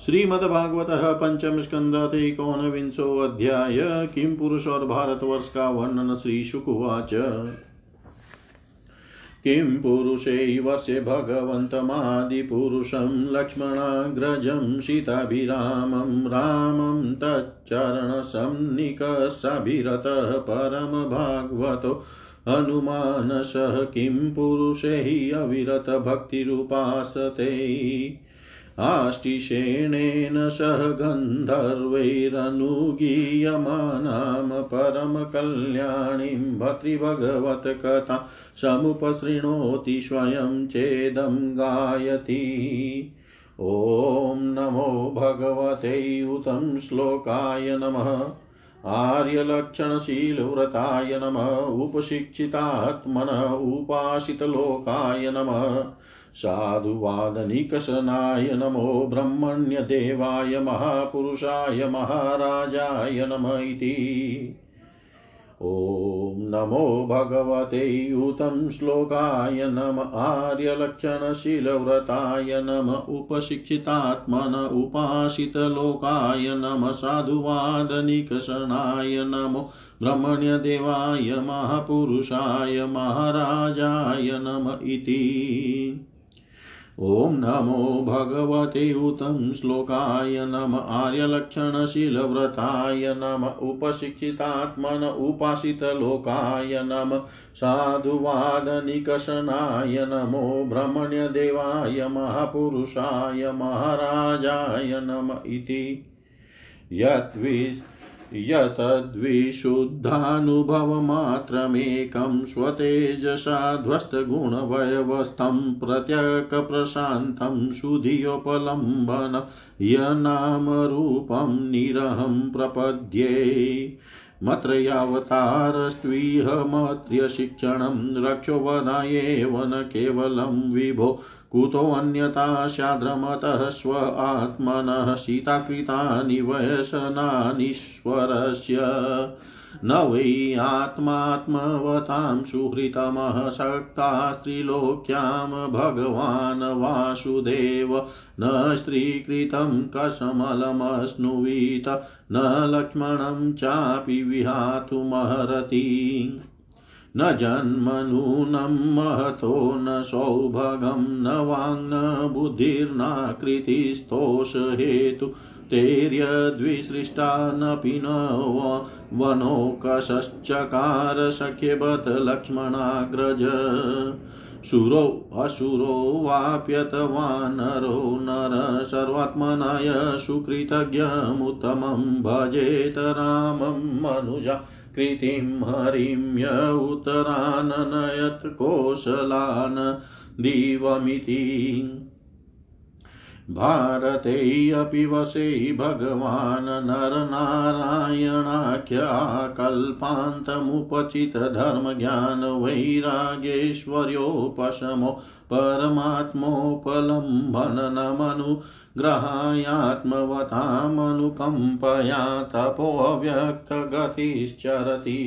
श्रीमद्भागवत पंचम स्कंद विंशो अध्याय। किम पुरुष और भारतवर्ष का वर्णन श्री शुकुवाच किं पुरुषे वर्षे भगवन्तमादिपुरुषं लक्ष्मणाग्रजं सीताभिरामं रामं तच्चरणसंनिकषाभिरतः परमभागवतो हनुमानशः। किं पुरुषे अविरतभक्तिरुपासते। आष्टिशेणेन सह गन्धर्वैरनुगीयमानां परमकल्याणीं भतृभगवत्कथा समुपसृणोति स्वयं चेदं गायति। ॐ नमो भगवते उतं श्लोकाय नमः। आर्यलक्षणशीलव्रताय नमः। उपशिक्षितात्मनः उपासितलोकाय नमः। साधुवादनिकषनाय नमो ब्रह्मण्यदेवाय महापुरुषाय महाराजाय नम इति। ॐ नमो भगवते यूतं श्लोकाय नम आर्यलक्षणशीलव्रताय नम उपशिक्षितात्मन उपासितलोकाय नम साधुवादनिकषणाय नमो ब्रह्मण्यदेवाय महापुरुषाय महाराजाय नम इति। ॐ नमो भगवते उतं श्लोकाय नम आर्यलक्षणशीलव्रताय नम उपशिक्षितात्मन उपासितलोकाय नम साधुवादनिकषणाय नमो ब्रह्मण्यदेवाय महापुरुषाय महाराजाय नम इति। यद्विस् यतद्विशुद्धानुभवमात्रमेकं स्वतेजसा ध्वस्तगुणवयवस्थं प्रत्यकप्रशान्तं सुधियोपलम्बन यनामरूपं निरहं प्रपद्ये मत्र यावतारस्त्विह रक्षो रक्षोवधायेव न केवलं विभो कुतोऽन्यथा स्याद्रमतः स्व आत्मनः सीताकृतानि वयसनानीश्वरस्य न वै आत्मात्मवतां सुहृतमः शक्ता स्त्रीलोक्यां भगवान् वासुदेव। न स्त्रीकृतं कसमलमश्नुवीत, न लक्ष्मणं चापि विहातुमहरति न जन्मनूनं महतो न सौभगं न वाङ्न बुद्धिर्नाकृतिस्तोषहेतु तेर्यद्विसृष्टानपि न वनोकशश्चकार सख्यबत लक्ष्मणाग्रज। शूरो असुरो वाप्यत वानरो नर सर्वात्मनाय सुकृतज्ञमुत्तमं भजेत रामं मनुजा। कृतिं हरिम्य नयत् कोशलान् दिवमिति भारतेऽपि वशे भगवान् नरनारायणाख्याकल्पान्तमुपचितधर्मज्ञानवैराग्यैश्वर्योपशमो परमात्मोपलम्बनमनुग्रहायात्मवतामनुकम्पया तपोऽव्यक्तगतिश्चरति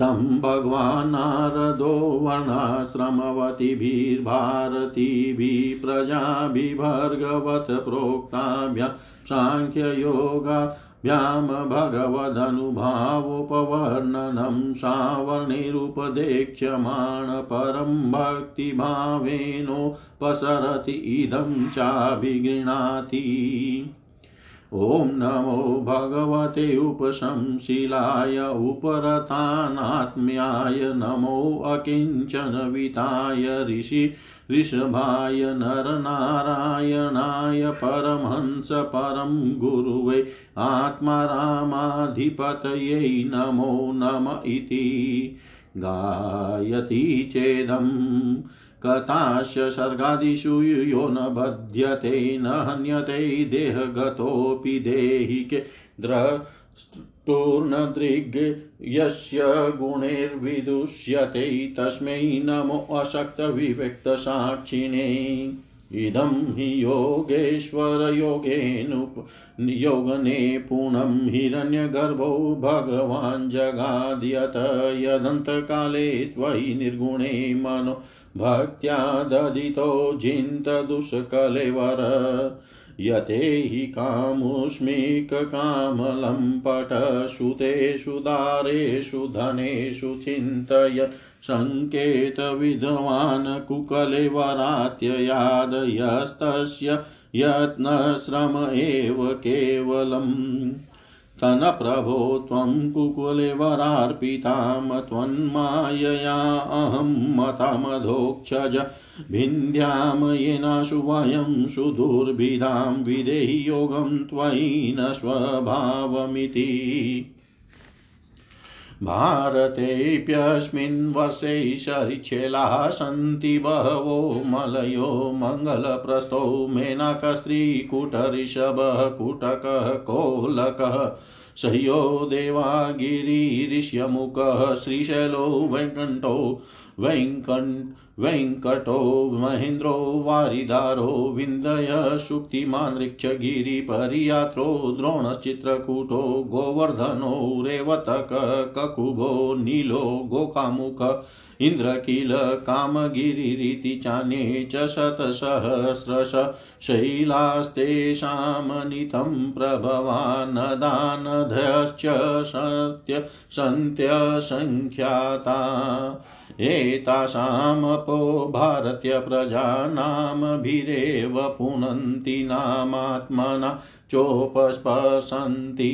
तं भगवान् नारदो वर्णाश्रमवतिभिर्भारतीभिः प्रजाभिभर्गवत् प्रोक्ताभ्यां साङ्ख्ययोगाभ्यां भगवदनुभावोपवर्णनं सावर्णिरुपदेक्ष्यमाण परं भक्तिभावेनोपसरति इदं चाभिगृह्णाति। ॐ नमो भगवते उपशंशिलाय उपरतानात्म्याय नमो अकिञ्चनविताय ऋषि ऋषभाय नरनारायणाय परमहंस परं गुरुवे आत्मा रामाधिपतये नमो नम इति। गायति चेदम्। कथास्य सर्गादिषु यो न बध्यते, न हन्यते देहगतोऽपि देहिके। द्रष्टुर्नदृग् यस्य गुणैर्विदुष्यते, तस्मै नमो अशक्तविव्यक्तसाक्षिणे इदं हि योगेश्वरयोगेनुप योगने पूर्णं हिरण्यगर्भो भगवान् जगाद्यत। यदन्तकाले त्वयि निर्गुणे मनो भक्त्या ददितो जिन्तदुष्कलेवर यते हि कामुष्मिककामलम्पटसुतेषु दारेषु धनेषु चिन्तय सङ्केतविधवान् कुकले वरात्ययादयस्तस्य यत्नश्रम एव केवलम्। तनप्रभो त्वं कुकुलेवरार्पितां त्वन्मायया अहं मतमधोक्षज भिन्द्यां येनाशु वयं सुदुर्भिधां विदेहि योगं त्वयि न स्वभावमिति। भारतेऽप्यस्मिन् वर्षे शरिच्छेलाः सन्ति बहवो मलयो मङ्गलप्रस्थौ मेनाकस्त्रीकुटऋषभः कुटकः कोलकः सह्यो देवागिरिऋष्यमुखः श्रीशैलो वैकण्ठो वैकण् वेङ्कटो महेन्द्रो वारिदारो विन्दय शुक्तिमान् ऋक्षगिरिपरियात्रो द्रोणश्चित्रकूटो गोवर्धनो रेवतक ककुभो नीलो गोकामुख इन्द्रकील कामगिरिरिति चान्ये च शतसहस्रश शैलास्तेषामनितं प्रभवानदानधश्च सत्य सन्त्यसङ्ख्याता एतासामपो भारतीयप्रजानामभिरेव पुनन्ति नामात्मना चोपस्पशन्ति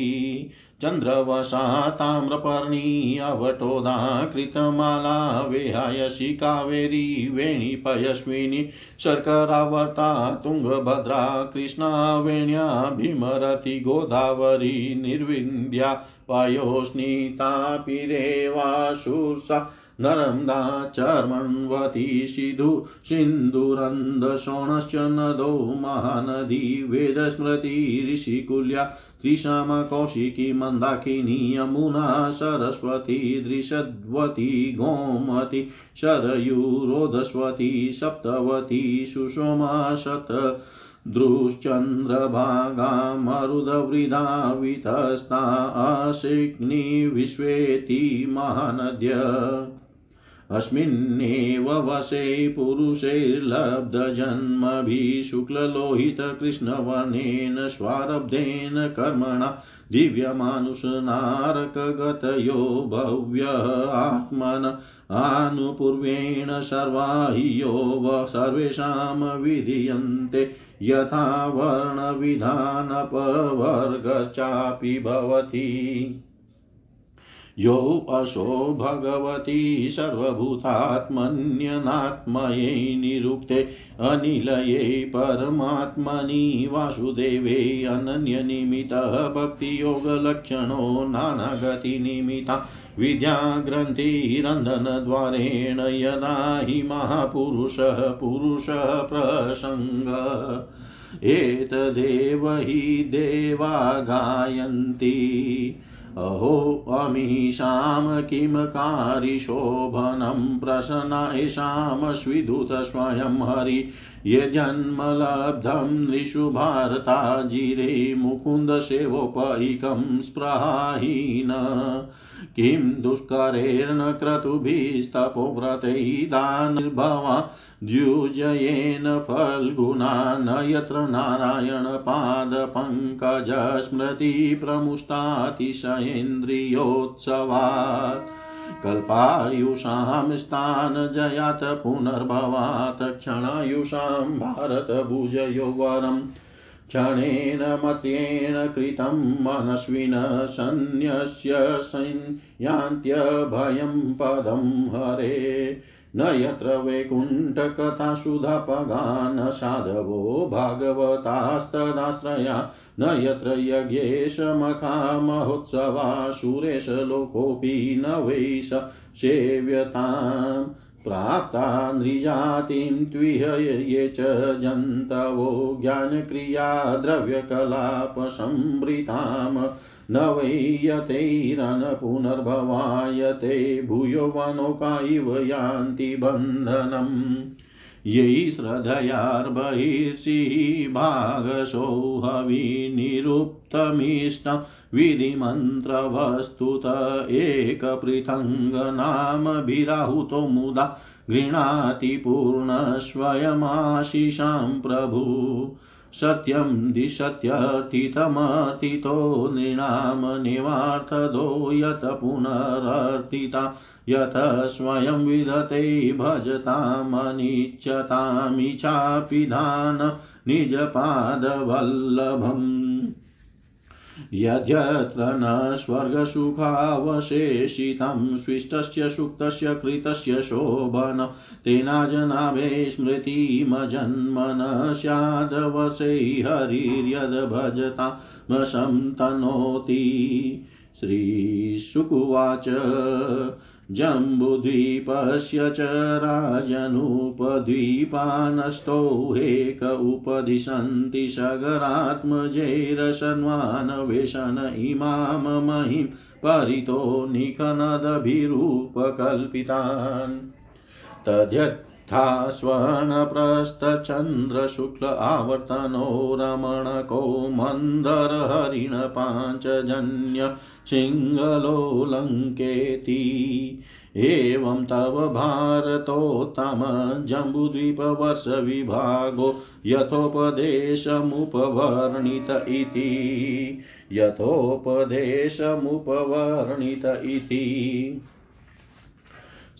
चन्द्रवशा ताम्रपर्णी अवटोदा कृतमाला वेहायसि कावेरी वेणीपयस्विनी शर्करावता तुङ्गभद्रा कृष्णा वेण्या भीमरति गोदावरी निर्विन्द्या पयोस्नितापिरेवाशुषा नर्मदा चर्मण्वती सिधु सिन्दुरन्दशोणश्च नदो महानदी वेदस्मृति ऋषिकुल्या कौशिकी मन्दाकिनी यमुना सरस्वती दृशद्वती गोमती शरयुरोधस्वती सप्तवती सुषमा शत दृश्चन्द्रभागा मरुदवृदा वितस्ता अशिग्नि विश्वेति महानद्य अस्मिन्नेव वशे पुरुषैर्लब्धजन्मभिः शुक्ललोहितकृष्णवर्णेन स्वारब्धेन कर्मणा दिव्यमानुषनारकगतयो भव्य आत्मन आनुपूर्वेण सर्वा हि यो सर्वेषां विधीयन्ते यथा वर्णविधानपवर्गश्चापि भवति। योऽशो भगवती सर्वभूतात्मन्यनात्मयै निरुक्ते अनिलये परमात्मनि वासुदेवे अनन्यनिमितः भक्तियोगलक्षणो नानागतिनिमिता विद्याग्रन्थिरन्धनद्वारेण यदा हि महापुरुषः पुरुषः प्रसङ्ग। एतदेव हि देवा गायन्ति अहो अमीषां किं कारिशोभनं प्रसन्नायषां स्विदुत स्वयं हरि। ये जन्मलब्धं नृषु भारताजिरे मुकुन्दसेवोपैकं स्पृहाहीन किं दुष्करेण क्रतुभिस्तपोव्रतैदानिर्भवा द्युजयेन फल्गुना न यत्र नारायणपादपङ्कजस्मृतिप्रमुष्टातिशयेन्द्रियोत्सवात् कल्पायुषां स्थानजयात् पुनर्भवात् क्षणायुषां भारतभुजयौवरम् क्षणेन मत्येन कृतं मनस्विन सन्न्यस्य संयान्त्यभयं पदं हरे। न यत्र वैकुण्ठकथासुधापगा साधवो भागवतास्तदाश्रया, न यत्र यज्ञेशमखा महोत्सवा सुरेशलोकोऽपि न वै स सेव्यताम्। प्राप्ता नृजातिं त्विह ये च जन्तवो ज्ञानक्रिया द्रव्यकलापसंवृताम् न वै यतैरनपुनर्भवायते भूयो वनोका इव यान्ति बन्धनम्। यैः श्रद्धयार्बहिर्षि भागसो हविनिरुक्तमिष्टं विधिमन्त्रवस्तुत एकपृथङ्गनामभिराहुतो मुदा गृह्णाति पूर्णस्वयमाशिषां प्रभु। सत्यं दिशत्यर्थितमर्थितो नृणां निवार्थदो यत पुनरर्थिता यत स्वयं विदते भजतामनिच्छतामिच्छापिधान निजपादवल्लभम्। यद्यत्र न स्वर्गसुखावशेषितं स्विष्टस्य सुक्तस्य कृतस्य शोभन। तेनाजनाभे स्मृतिमजन्मन स्यादवशै हरिर्यद्भजतामशं तनोति श्रीशुकुवाच जम्बुद्वीपस्य च राजनुपद्वीपानष्टौ हेक उपदिशन्ति सगरात्मजैरशन्वानवेशन इमां महिं परितो निखनदभिरूपकल्पितान्। तद्यत् यथा स्वर्णप्रस्थचन्द्रशुक्ल आवर्तनो रमणको मन्दरहरिणपाञ्चजन्य सिंहलोलङ्केति एवं तव भारतोत्तम जम्बुद्वीपवर्षविभागो यथोपदेशमुपवर्णित इति। यथोपदेशमुपवर्णित इति।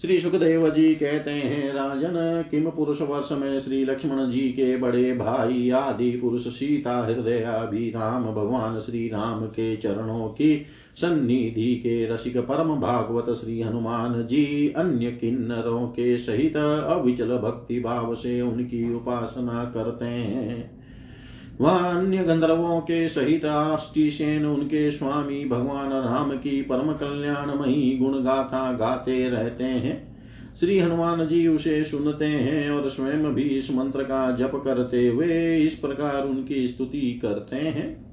श्री सुखदेव जी कहते हैं, राजन, किम पुरुष वर्ष में श्री लक्ष्मण जी के बड़े भाई आदि पुरुष सीता हृदय भी राम भगवान श्री राम के चरणों की सन्निधि के रसिक परम भागवत श्री हनुमान जी अन्य किन्नरों के सहित अविचल भक्ति भाव से उनकी उपासना करते हैं। वह अन्य गंधर्वों के सहित आष्टिसेन उनके स्वामी भगवान राम की परम कल्याणमयी गुण गाथा गाते रहते हैं। श्री हनुमान जी उसे सुनते हैं और स्वयं भी इस मंत्र का जप करते हुए इस प्रकार उनकी स्तुति करते हैं।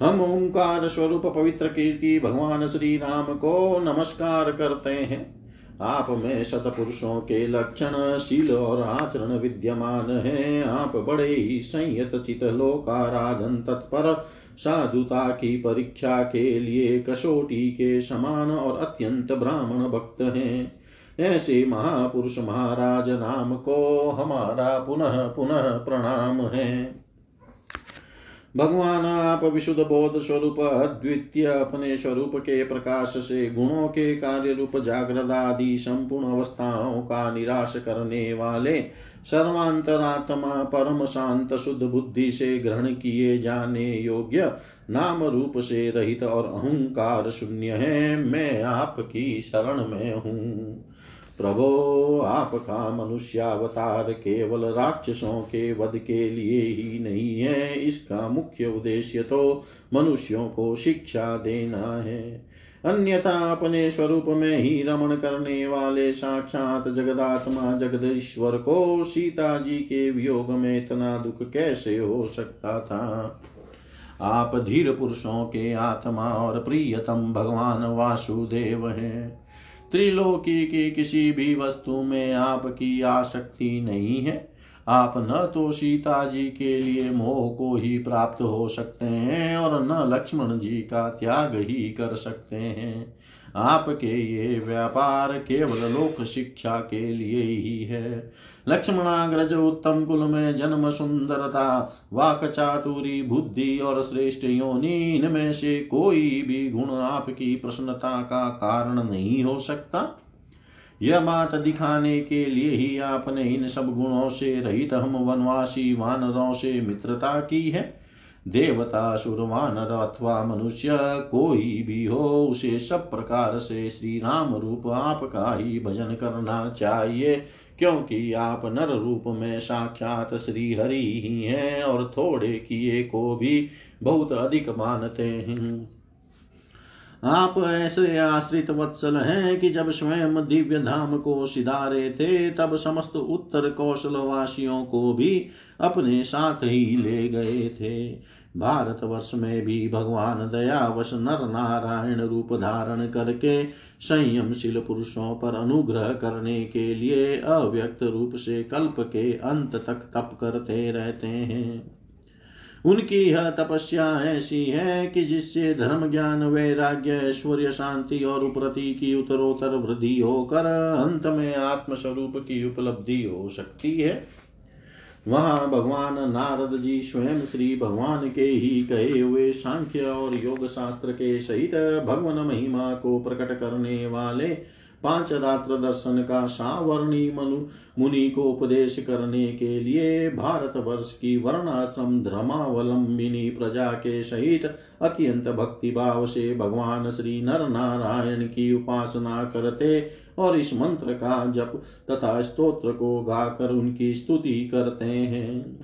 हम ओंकार स्वरूप पवित्र कीर्ति भगवान श्री राम को नमस्कार करते हैं। आप में सतपुरुषों के लक्षण शील और आचरण विद्यमान है। आप बड़े ही संयत चित लोकाराधन तत्पर साधुता की परीक्षा के लिए कसोटी के समान और अत्यंत ब्राह्मण भक्त हैं। ऐसे महापुरुष महाराज नाम को हमारा पुनः पुनः प्रणाम है। भगवान आप विशुद्ध बोध स्वरूप, अद्वितीय अपने स्वरूप के प्रकाश से गुणों के कार्य रूप जागृत आदि संपूर्ण अवस्थाओं का निराश करने वाले सर्वांतरात्मा परम शांत शुद्ध बुद्धि से ग्रहण किए जाने योग्य नाम रूप से रहित और अहंकार शून्य है। मैं आपकी शरण में हूँ। प्रभो आपका मनुष्यावतार केवल राक्षसों के वध के लिए ही नहीं है। इसका मुख्य उद्देश्य तो मनुष्यों को शिक्षा देना है। अन्यथा अपने स्वरूप में ही रमण करने वाले साक्षात जगदात्मा जगदीश्वर को सीता जी के वियोग में इतना दुख कैसे हो सकता था? आप धीर पुरुषों के आत्मा और प्रियतम भगवान वासुदेव हैं। त्रिलोकी की किसी भी वस्तु में आपकी आसक्ति नहीं है। आप न तो सीता जी के लिए मोह को ही प्राप्त हो सकते हैं और न लक्ष्मण जी का त्याग ही कर सकते हैं। आपके ये व्यापार केवल लोक शिक्षा के लिए ही है। लक्ष्मणाग्रज उत्तम कुल में जन्म सुंदरता, वाक चातुरी बुद्धि और श्रेष्ठ योनि, इनमें से कोई भी गुण आपकी प्रसन्नता का कारण नहीं हो सकता। यह बात दिखाने के लिए ही आपने इन सब गुणों से रहित हम वनवासी वानरों से मित्रता की है। देवता सुरवानर अथवा मनुष्य कोई भी हो, उसे सब प्रकार से श्री राम रूप आपका ही भजन करना चाहिए, क्योंकि आप नर रूप में साक्षात श्री हरि ही हैं और थोड़े किए को भी बहुत अधिक मानते हैं। आप ऐसे आश्रित वत्सल हैं कि जब स्वयं दिव्य धाम को सिधारे थे, तब समस्त उत्तर कौशल वासियों को भी अपने साथ ही ले गए थे। भारत वर्ष में भी भगवान दयावश नर नारायण रूप धारण करके संयमशील पुरुषों पर अनुग्रह करने के लिए अव्यक्त रूप से कल्प के अंत तक तप करते रहते हैं। उनकी यह तपस्या ऐसी है कि जिससे धर्म ज्ञान वैराग्य ऐश्वर्य, शांति और उपरति की उत्तरोत्तर वृद्धि होकर अंत में आत्मस्वरूप की उपलब्धि हो सकती है। वहाँ भगवान नारद जी स्वयं श्री भगवान के ही कहे हुए सांख्य और योग शास्त्र के सहित भगवान महिमा को प्रकट करने वाले पाँच रात्र दर्शन का सावर्णी मनु मुनि को उपदेश करने के लिए भारत वर्ष की वर्णाश्रम धर्मावलंबिनी प्रजा के सहित अत्यंत भक्ति भाव से भगवान श्री नर नारायण की उपासना करते और इस मंत्र का जप तथा स्तोत्र को गाकर उनकी स्तुति करते हैं।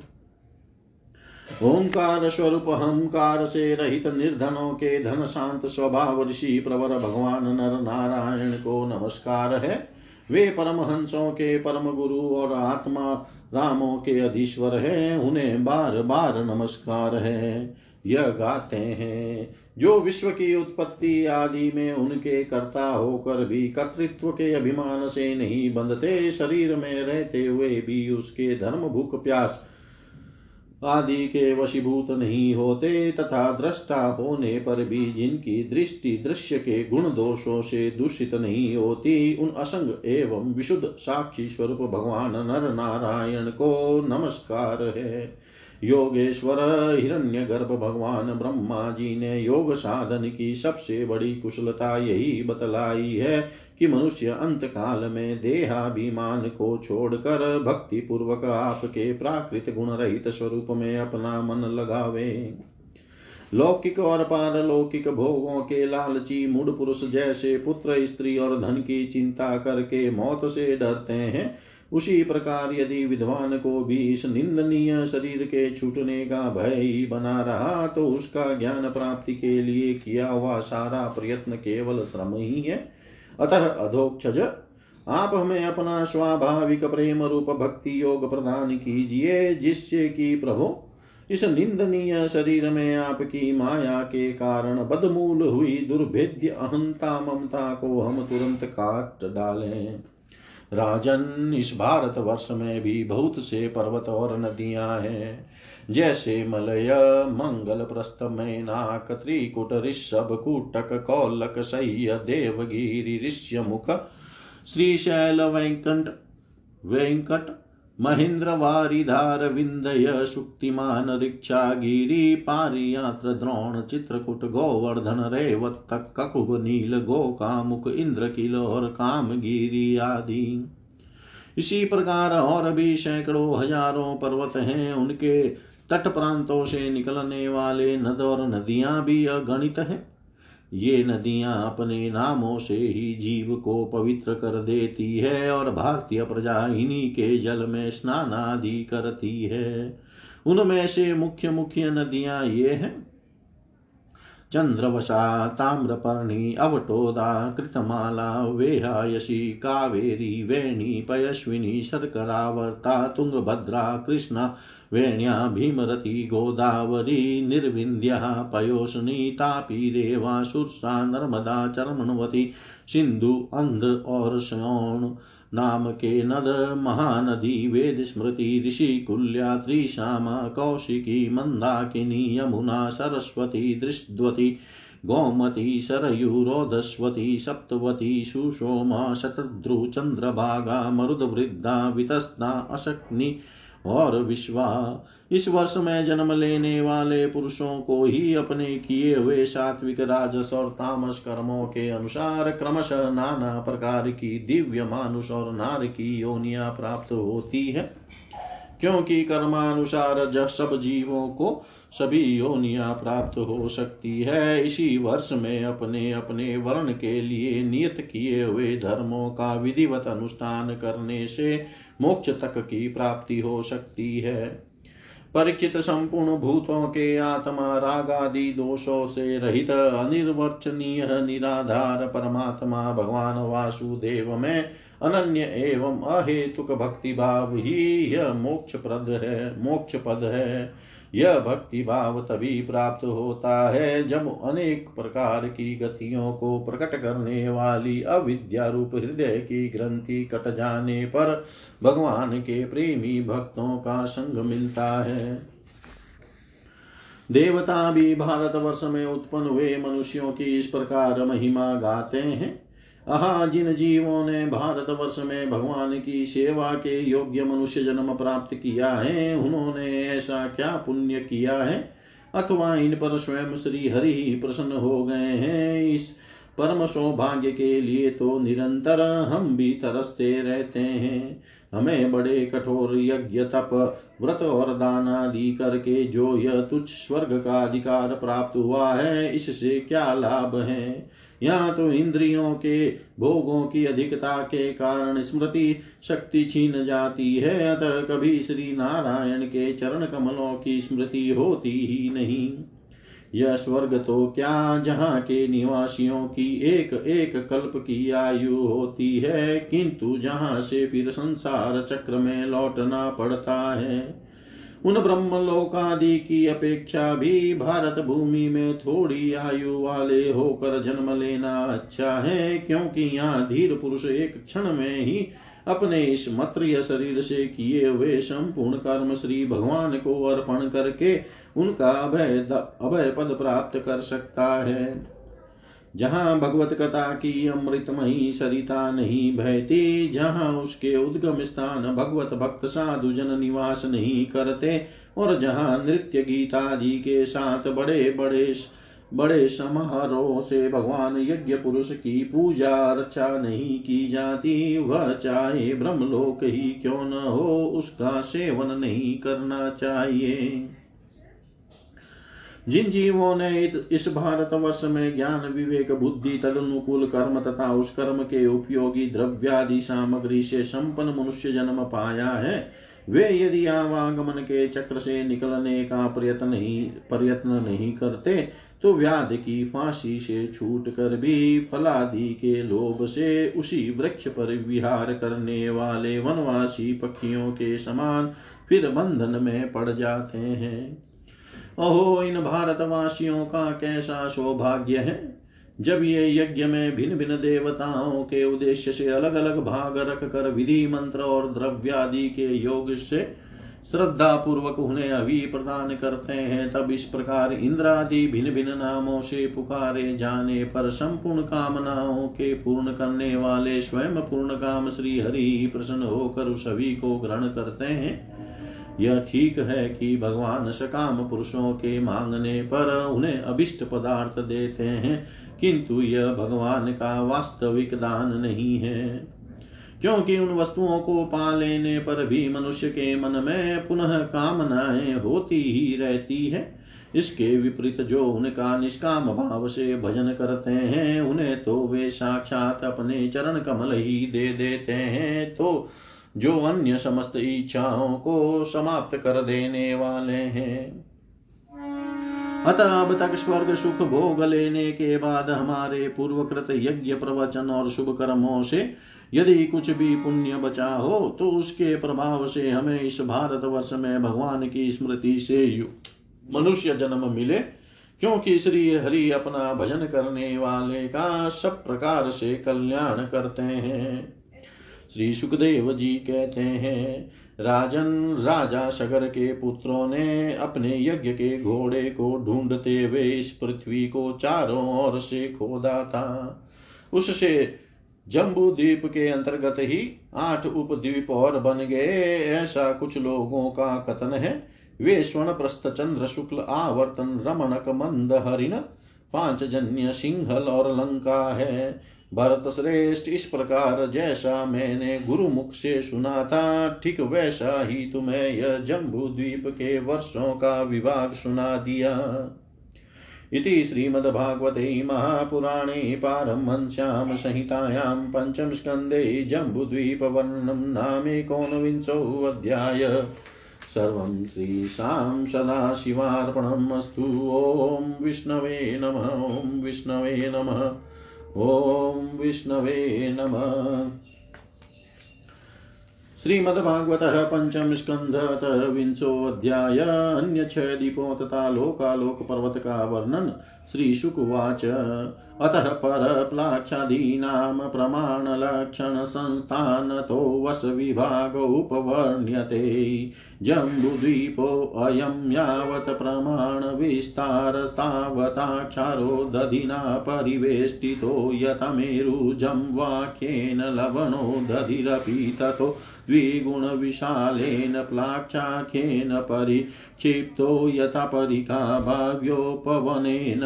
ओंकार स्वरूप हमकार से रहित निर्धनों के धन शांत स्वभाव ऋषि प्रवर भगवान नर नारायण को नमस्कार है। वे परमहंसों के परम गुरु और आत्मा रामों के अधीश्वर हैं, उन्हें बार बार नमस्कार है। यह गाते हैं, जो विश्व की उत्पत्ति आदि में उनके कर्ता होकर भी कर्तृत्व के अभिमान से नहीं बंधते, शरीर में रहते हुए भी उसके धर्म भूख प्यास आदि के वशीभूत नहीं होते तथा दृष्टा होने पर भी जिनकी दृष्टि दृश्य के गुण दोषों से दूषित नहीं होती, उन असंग एवं विशुद्ध साक्षी स्वरूप भगवान नर नारायण को नमस्कार है। योगेश्वर हिरण्य गर्भ भगवान ब्रह्मा जी ने योग साधन की सबसे बड़ी कुशलता यही बतलाई है कि मनुष्य अंत काल में देहाभिमान को छोड़कर भक्ति पूर्वक आपके प्राकृत गुण रहित स्वरूप में अपना मन लगावे। लौकिक और पारलौकिक भोगों के लालची मूड पुरुष जैसे पुत्र, स्त्री और धन की चिंता करके मौत से डरते हैं। उसी प्रकार यदि विद्वान को भी इस निंदनीय शरीर के छूटने का भय ही बना रहा तो उसका ज्ञान प्राप्ति के लिए किया हुआ सारा प्रयत्न केवल श्रम ही है। अतः अधोक्षज आप हमें अपना स्वाभाविक प्रेम रूप भक्ति योग प्रदान कीजिए, जिससे कि प्रभु, इस निंदनीय शरीर में आपकी माया के कारण बदमूल हुई दुर्भेद्य अहंता ममता को हम तुरंत काट डालें। राजन, इस भारत वर्ष में भी बहुत से पर्वत और नदियाँ हैं। जैसे मलय, मंगल प्रस्थ, मैनाक, त्रिकुट, ऋषभ कुटक, कौलक, सह्य, देवगिरी ऋष्य मुख श्री शैल वेंकट वेंकट महेन्द्र वारिधार विंदय शुक्तिमान गिरी पारियात्र द्रोण चित्रकूट गोवर्धन रेवत ककुब नील गोकामुक इंद्र किल और कामगिरी आदि इसी प्रकार और भी सैकड़ों हज़ारों पर्वत हैं उनके तट प्रांतों से निकलने वाले नद और नदियाँ भी अगणित हैं ये नदियाँ अपने नामों से ही जीव को पवित्र कर देती है और भारतीय प्रजा इन्हीं के जल में स्नान आदि करती है। उनमें से मुख्य मुख्य नदियाँ ये हैं। चंद्रवशा ताम्रपर्णी अवटोदा कृतमाला वेहायसी कावेरी वेणी पयस्विनी शर्करावर्ता तुंगभद्रा कृष्णा वेण्या भीमरती गोदावरी निर्विन्द्या पयोषणी तापी रेवा सुरसा नर्मदा चर्मणवती सिंधु अंध और श्योण नाम के नद महानदी वेद स्मृति ऋषि कुल्या त्रिशामा कौशिकी मंदाकिनी यमुना सरस्वती दृष्टवती गोमती सरयुरोधस्वती सप्तवती सुषोमा शतद्रु चंद्रभागा मरुदवृद्धा वितस्ता अशक्नि और विश्वा। इस वर्ष में जन्म लेने वाले पुरुषों को ही अपने किए हुए सात्विक, राजस और तामस कर्मों के अनुसार क्रमशः नाना प्रकार की दिव्य मानुष और नार की योनिया प्राप्त होती है। क्योंकि कर्मानुसार जब सब जीवों को सभी योनिया प्राप्त हो सकती है, इसी वर्ष में अपने अपने वर्ण के लिए नियत किए हुए धर्मों का विधिवत अनुष्ठान करने से मोक्ष तक की प्राप्ति हो सकती है। परिचित संपूर्ण भूतों के आत्मा राग आदि दोषों से रहित अनिर्वचनीय निराधार परमात्मा भगवान वासुदेव में अनन्य एवं अहेतुक भक्ति भाव ही यह मोक्ष प्रद है मोक्ष पद है। यह भक्ति भाव तभी प्राप्त होता है जब अनेक प्रकार की गतियों को प्रकट करने वाली अविद्या रूप हृदय की ग्रंथि कट जाने पर भगवान के प्रेमी भक्तों का संग मिलता है। देवता भी भारतवर्ष में उत्पन्न हुए मनुष्यों की इस प्रकार महिमा गाते हैं। अहा जिन जीवों ने भारतवर्ष में भगवान की सेवा के योग्य मनुष्य जन्म प्राप्त किया है, उन्होंने ऐसा क्या पुण्य किया है? अथवा इन पर स्वयं श्री हरि प्रसन्न हो गए हैं। इस परम सौभाग्य के लिए तो निरंतर हम भी तरसते रहते हैं। हमें बड़े कठोर यज्ञ, तप, व्रत और दान आदि करके जो यह तुच्छ स्वर्ग का अधिकार प्राप्त हुआ है, इससे क्या लाभ है? यहाँ तो इंद्रियों के भोगों की अधिकता के कारण स्मृति शक्ति छीन जाती है, अतः कभी श्री नारायण के चरण कमलों की स्मृति होती ही नहीं। यह स्वर्ग तो क्या जहाँ के निवासियों की एक एक कल्प की आयु होती है, किंतु जहाँ से फिर संसार चक्र में लौटना पड़ता है। उन ब्रह्मलोकादि की अपेक्षा भी भारत भूमि में थोड़ी आयु वाले होकर जन्म लेना अच्छा है, क्योंकि यहाँ धीर पुरुष एक क्षण में ही अपने इस मत्रिय शरीर से किए हुए संपूर्ण कर्म श्री भगवान को अर्पण करके उनका अभय अभय पद प्राप्त कर सकता है। जहाँ भगवत कथा की अमृतमयी सरिता नहीं बहती, जहाँ उसके उद्गम स्थान भगवत भक्त साधु जन निवास नहीं करते, और जहाँ नृत्य गीत आदि के साथ बड़े बड़े बड़े समारोह से भगवान यज्ञ पुरुष की पूजा अर्चा नहीं की जाती। वह चाहे ब्रह्मलोक ही क्यों न हो, उसका सेवन नहीं करना चाहिए। जिन जीवों ने इस भारत वर्ष में ज्ञान, विवेक, बुद्धि, तदनुकूल कर्म तथा उस कर्म के उपयोगी द्रव्यादि सामग्री से संपन्न मनुष्य जन्म पाया है, वे यदि आवागमन के चक्र से निकलने का प्रयत्न नहीं प्रयत्न नहीं करते तो व्याध की फांसी से छूट कर भी फलादि के लोभ से उसी वृक्ष पर विहार करने वाले वनवासी पक्षियों के समान फिर बंधन में पड़ जाते हैं। अहो इन भारतवासियों का कैसा सौभाग्य है। जब ये यज्ञ में भिन्न भिन्न देवताओं के उद्देश्य से अलग अलग भाग रख कर विधि मंत्र और द्रव्यादि के योग से श्रद्धा पूर्वक उन्हें अभी प्रदान करते हैं। तब इस प्रकार इंद्रादि भिन्न भिन्न नामों से पुकारे जाने पर संपूर्ण कामनाओं के पूर्ण करने वाले स्वयं पूर्ण काम श्री हरि प्रसन्न होकर सभी को ग्रहण करते हैं। यह ठीक है कि भगवान सकाम पुरुषों के मांगने पर उन्हें अभिष्ट पदार्थ देते हैं, किंतु यह भगवान का वास्तविक दान नहीं है। क्योंकि उन वस्तुओं को पा लेने पर भी मनुष्य के मन में पुनः कामनाएँ होती ही रहती है। इसके विपरीत जो उनका निष्काम भाव से भजन करते हैं, उन्हें तो वे साक्षात अपने चरण कमल ही दे देते हैं। तो जो अन्य समस्त इच्छाओं को समाप्त कर देने वाले हैं। अतः अब तक स्वर्ग सुख भोग लेने के बाद हमारे पूर्वकृत यज्ञ प्रवचन और शुभ कर्मों से यदि कुछ भी पुण्य बचा हो तो उसके प्रभाव से हमें इस भारत वर्ष में भगवान की स्मृति से मनुष्य जन्म मिले। क्योंकि श्री हरि अपना भजन करने वाले का सब प्रकार से कल्याण करते हैं। श्री सुखदेव जी कहते हैं, राजन राजा सगर के पुत्रों ने अपने यज्ञ के घोड़े को ढूंढते हुए इस पृथ्वी को चारों ओर से खोदा था। उससे जम्बू द्वीप के अंतर्गत ही आठ उपद्वीप और बन गए। ऐसा कुछ लोगों का कथन है। वे स्वर्ण प्रस्थ चंद्र शुक्ल आवर्तन रमणक मंद हरिण पाँच जन्य सिंहल और लंका है। भरत श्रेष्ठ इस प्रकार जैसा मैंने गुरु मुख से सुना था। ठीक वैसा ही तुम्हें यह जम्बू द्वीप के वर्षों का विभाग सुना दिया। इति श्रीमद्भागवते महापुराणे पारमहंस्यां संहितायां पञ्चमस्कन्धे जम्बुद्वीपवर्णनं नामेकोनविंशोऽध्याय सर्वं श्रीशां सदाशिवार्पणम् अस्तु ॐ विष्णवे नमः, ॐ विष्णवे नमः। ॐ विष्णवे नमः श्रीमद्भागवत पंचम स्कंध विंशोऽध्याय अन्य छह दीपों तथा लोकालोक पर्वत का वर्णन श्री शुकुवाच अतः परप्लाक्षादीनां प्रमाणलक्षणसंस्थानतो वशविभागोपवर्ण्यते जम्बुद्वीपोऽयं यावत् प्रमाणविस्तारस्तावताक्षारो दधिना परिवेष्टितो यतमेरुजं वाक्येन लवणो दधिरपि ततो द्विगुणविशालेन प्लाक्षाख्येन परिक्षिप्तो यथा परिका भाव्योपवनेन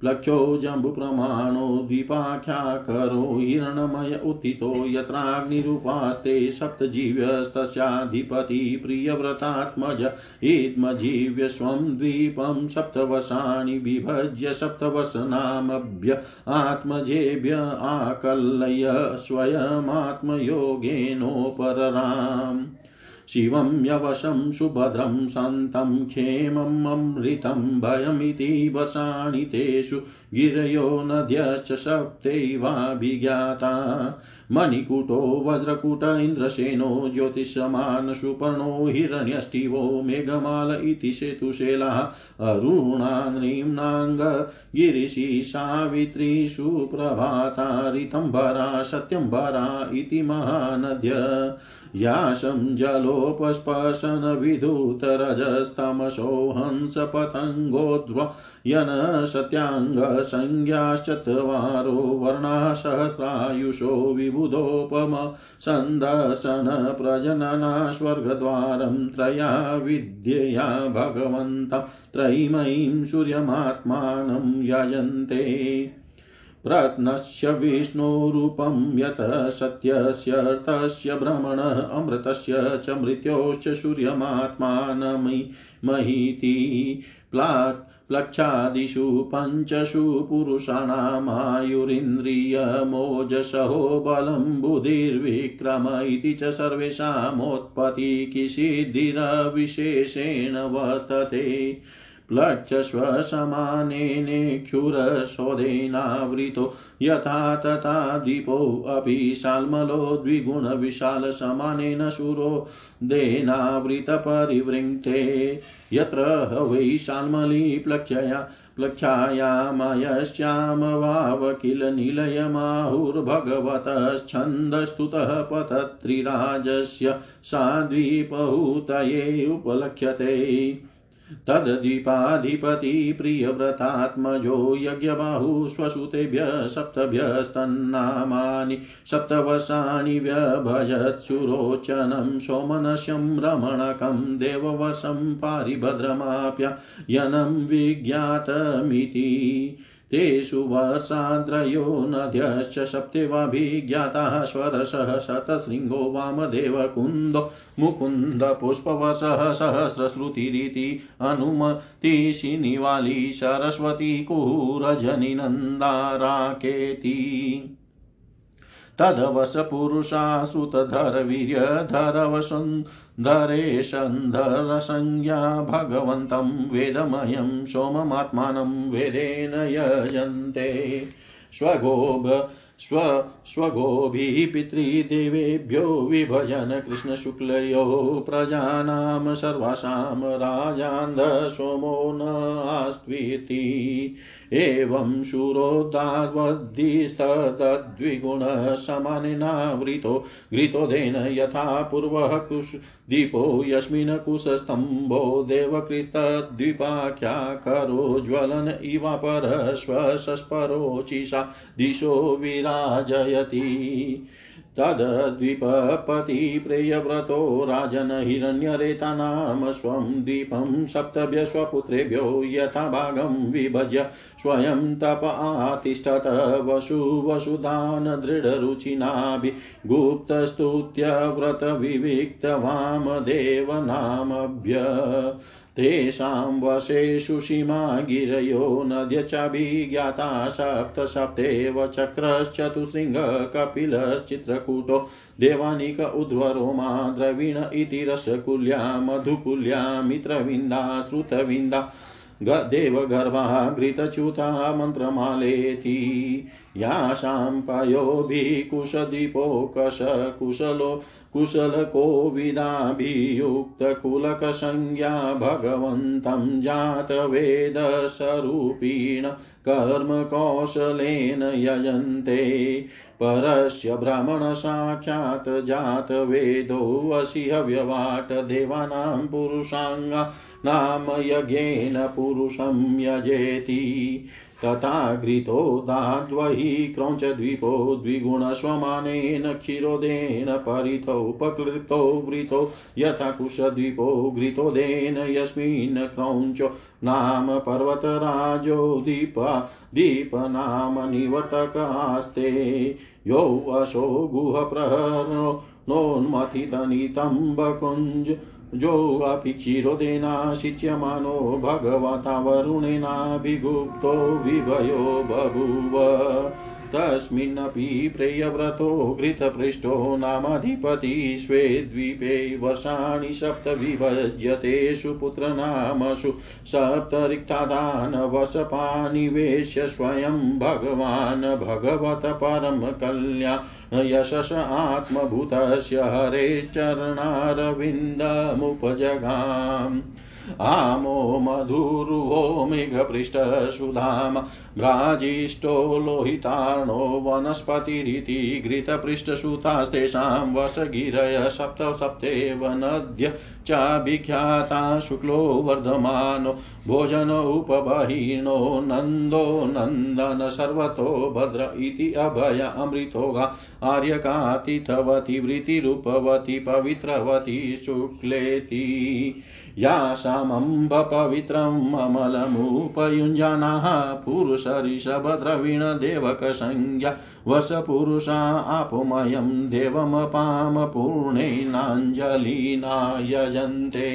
प्लक्षो जम्बुप्रमाणो द्विपाख्याकरो हिरणमय उत्थितो यत्राग्निरूपास्ते सप्तजीव्यस्तस्याधिपति प्रियव्रतात्मज इत्मजीव्य स्वं द्वीपं सप्तवसानि विभज्य सप्तवसनामभ्य आत्मजेभ्य आकल्लय स्वयमात्मयोगेनोपरराम्। शिवं यवशं सुभद्रं सन्तं क्षेमम् अमृतं भयमिति वसाणि तेषु गिरयो नद्यश्च सप्तैवाभिज्ञाता मणिकूटो, वज्रकूट इन्द्रसेनो ज्योतिषमान्, सुपर्णो हिरण्यष्टिवो मेघमाल, इति सेतुशेला अरुणान्रीम्नाङ्ग गिरिशि, सावित्री, सुप्रभाता ऋतम्बरा सत्यम्बरा इति महानद्य। यासं जलोपस्पर्शन विधूतरजस्तमसो हंसपतङ्गोद्वयन सत्याङ्गसंज्ञाश्चत्वारो वर्णाः सहस्रायुषो विबुधोपम सन्दर्शन प्रजनना स्वर्गद्वारं त्रया विद्यया भगवन्तं त्रयीमयीं सूर्यमात्मानं यजन्ते। प्रत्नस्य विष्णुरूपं यत् सत्यस्यर्थस्य भ्रमणः अमृतस्य च मृत्योश्च सूर्यमात्मानमहीति प्लाक् प्लक्षादिषु पञ्चषु पुरुषाणामायुरिन्द्रियमोजसहो बलं बुधिर्विक्रम इति च सर्वेषामोत्पत्तिकिसिद्धिरविशेषेण वर्तते। प्लक्षस्वसमानेनेक्षुरशोधेनावृतो यथा तथा दीपोऽपि शाल्मलो द्विगुणविशालसमानेन शूरो देनावृतपरिवृङ्क्ते। यत्र वै शाल्मली प्लक्षया प्लक्षायामयश्याम वाव किल निलयमाहुर्भगवतश्छन्दस्तुतः पतत्रिराजस्य साद्वीपहूतये उपलक्ष्यते। तद्दीपाधिपति प्रियव्रतात्मजो यज्ञबाहु स्वसुतेभ्यः सप्तभ्यस्तन्नामानि सप्तवर्षाणि व्यभजत्सुरोचनं सोमनशं रमणकं देववशं पारिभद्रमाप्यायनं विज्ञातमिति तेषु वर्षाद्रयो नद्यश्च सप्तवाभिज्ञाताः स्वरसः शतशृङ्गो वामदेवकुन्दो मुकुन्दपुष्पवसः सहस्रश्रुतिरिति अनुमतिशिनिवाली सरस्वती कुरजनिनन्दाराकेति तदवशपुरुषा श्रुतधरवीर्यधरवसुन्धरेशन्धरसंज्ञा भगवन्तं वेदमयं सोममात्मानं वेदेन यजन्ते स्वगोभ स्व स्वगोभिः पितृदेवेभ्यो विभजन कृष्णशुक्लयो प्रजानां सर्वासां राजान्ध सोमो न आस्त्विति एवं शूरोदावद्दिस्तद्विगुणसमानेनावृतो घृतोदेन यथा पूर्वः कुश दीपो, यस्मिन् कुशस्तम्भो देवकृस्तद्विपाख्याकरो ज्वलन इवापरश्वशस्परोचिषा दिशो विराजयति तद्द्वीपपतिप्रेयव्रतो राजन हिरण्यरेतानां स्वं द्वीपं सप्तभ्य स्वपुत्रेभ्यो यथा भागं विभज्य स्वयं तप आतिष्ठत वसु वसुदान दृढरुचिनाभि गुप्तस्तुत्यव्रतविविक्तवामदेवनामभ्य तेषां वशेषु सीमा गिरयो नद्य चाभिज्ञाता सप्त सप्तेव चक्रश्चतुशृङ्गकपिलश्चित्रकूटो देवानिक उध्वरोमा द्रविण इति रसकुल्या, मधुकुल्या, मित्रविन्दा, श्रुतविन्दा देवगर्भा घृतच्युता मन्त्रमालेति। यासां पयोभिः कुशदीपोकश कुशलो कुशलकोविदाभियुक्तकुलकसंज्ञा भगवन्तं जातवेदस्वरूपिण कर्मकौशलेन यजन्ते परस्य भ्रमणसाक्षात् जातवेदोऽसि हव्यवाट देवानां पुरुषाङ्गा नाम यज्ञेन पुरुषं यजेति। तथा घृतो दाद्वहि क्रौञ्चद्वीपो द्विगुणस्वमानेन क्षीरोदेन परितोपक्लृप्तो वृतो यथा कुशद्वीपो घृतोदेन यस्मिन् क्रौञ्चो नाम पर्वतराजो दीपा दीपनाम निवर्तकास्ते। यो वशो गुहप्रहरो नोन्मथितनितम्बकुञ्ज जोऽपि क्षीरोदेनाशिच्यमानो भगवता वरुणेनाभिगुप्तो विभयो बभूव। तस्मिन्नपि प्रेयव्रतो घृतपृष्ठो नामाधिपति स्वे द्वीपे वर्षाणि सप्त विभज्यतेषु पुत्रनामसु सप्तरिक्तादान वसपानिवेश्य स्वयं भगवान् भगवत परम कल्याण यशस आत्मभूतस्य हरेश्चरणारविन्दमुपजगाम्। आमो मधुरुहो मेघपृष्ठसुधाम भ्राजिष्ठो लोहितार्णो वनस्पतिरिति घृतपृष्ठसुतास्तेषां वसगिरय सप्त सप्तेव नद्य चाभिख्याता शुक्लो वर्धमानो, भोजन उपबहिनो नन्दो नन्दन सर्वतो भद्र इति अभय अमृतोगा आर्यकातिथवती वृत्तिरूपवती पवित्रवती, शुक्लेति। यासामम्बपवित्रम् अमलमुपयुञ्जनाः पुरुषऋषभद्रवीणदेवकसंज्ञा वसपुरुषा आपुमयं देवमपाम पूर्णेनाञ्जलिना यजन्ते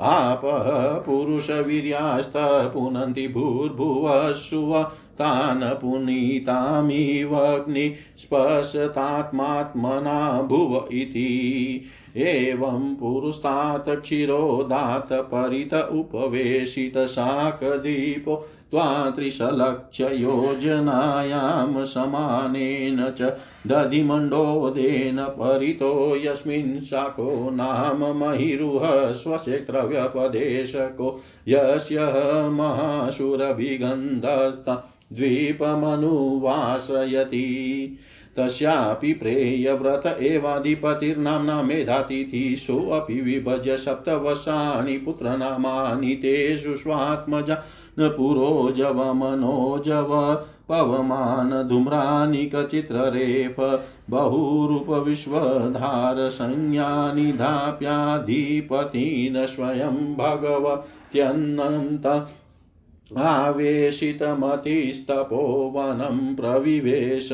आपः पुरुषवीर्यास्तपुनन्ति भूर्भुवस्सुव तान् पुनीतामिवग्निस्पशतात्मात्मना भुव इति। एवं पुरुस्तात् क्षीरोदात् परित उपवेशितशाकदीपो त्वात्रिशलक्षयोजनायां समानेन च दधिमण्डोदेन परितो यस्मिन् शाको नाम महिरुह स्वक्षेत्रव्यपदेशको यस्य महाशुरभिगन्धस्ता द्वीपमनुवासयति तस्यापि प्रेयव्रत एवाधिपतिर्नाम्ना मेधातिथि सोऽपि विभज्य सप्तवर्षाणि पुत्रनामानि तेषु स्वात्मजा न पुरोजवमनोजव पवमान धूम्रानिकचित्ररेफ बहुरूपविश्वधारसंज्ञानि धाप्याधिपतीन स्वयं भगवत्यनन्त आवेशितमतिस्तपोवनं प्रविवेश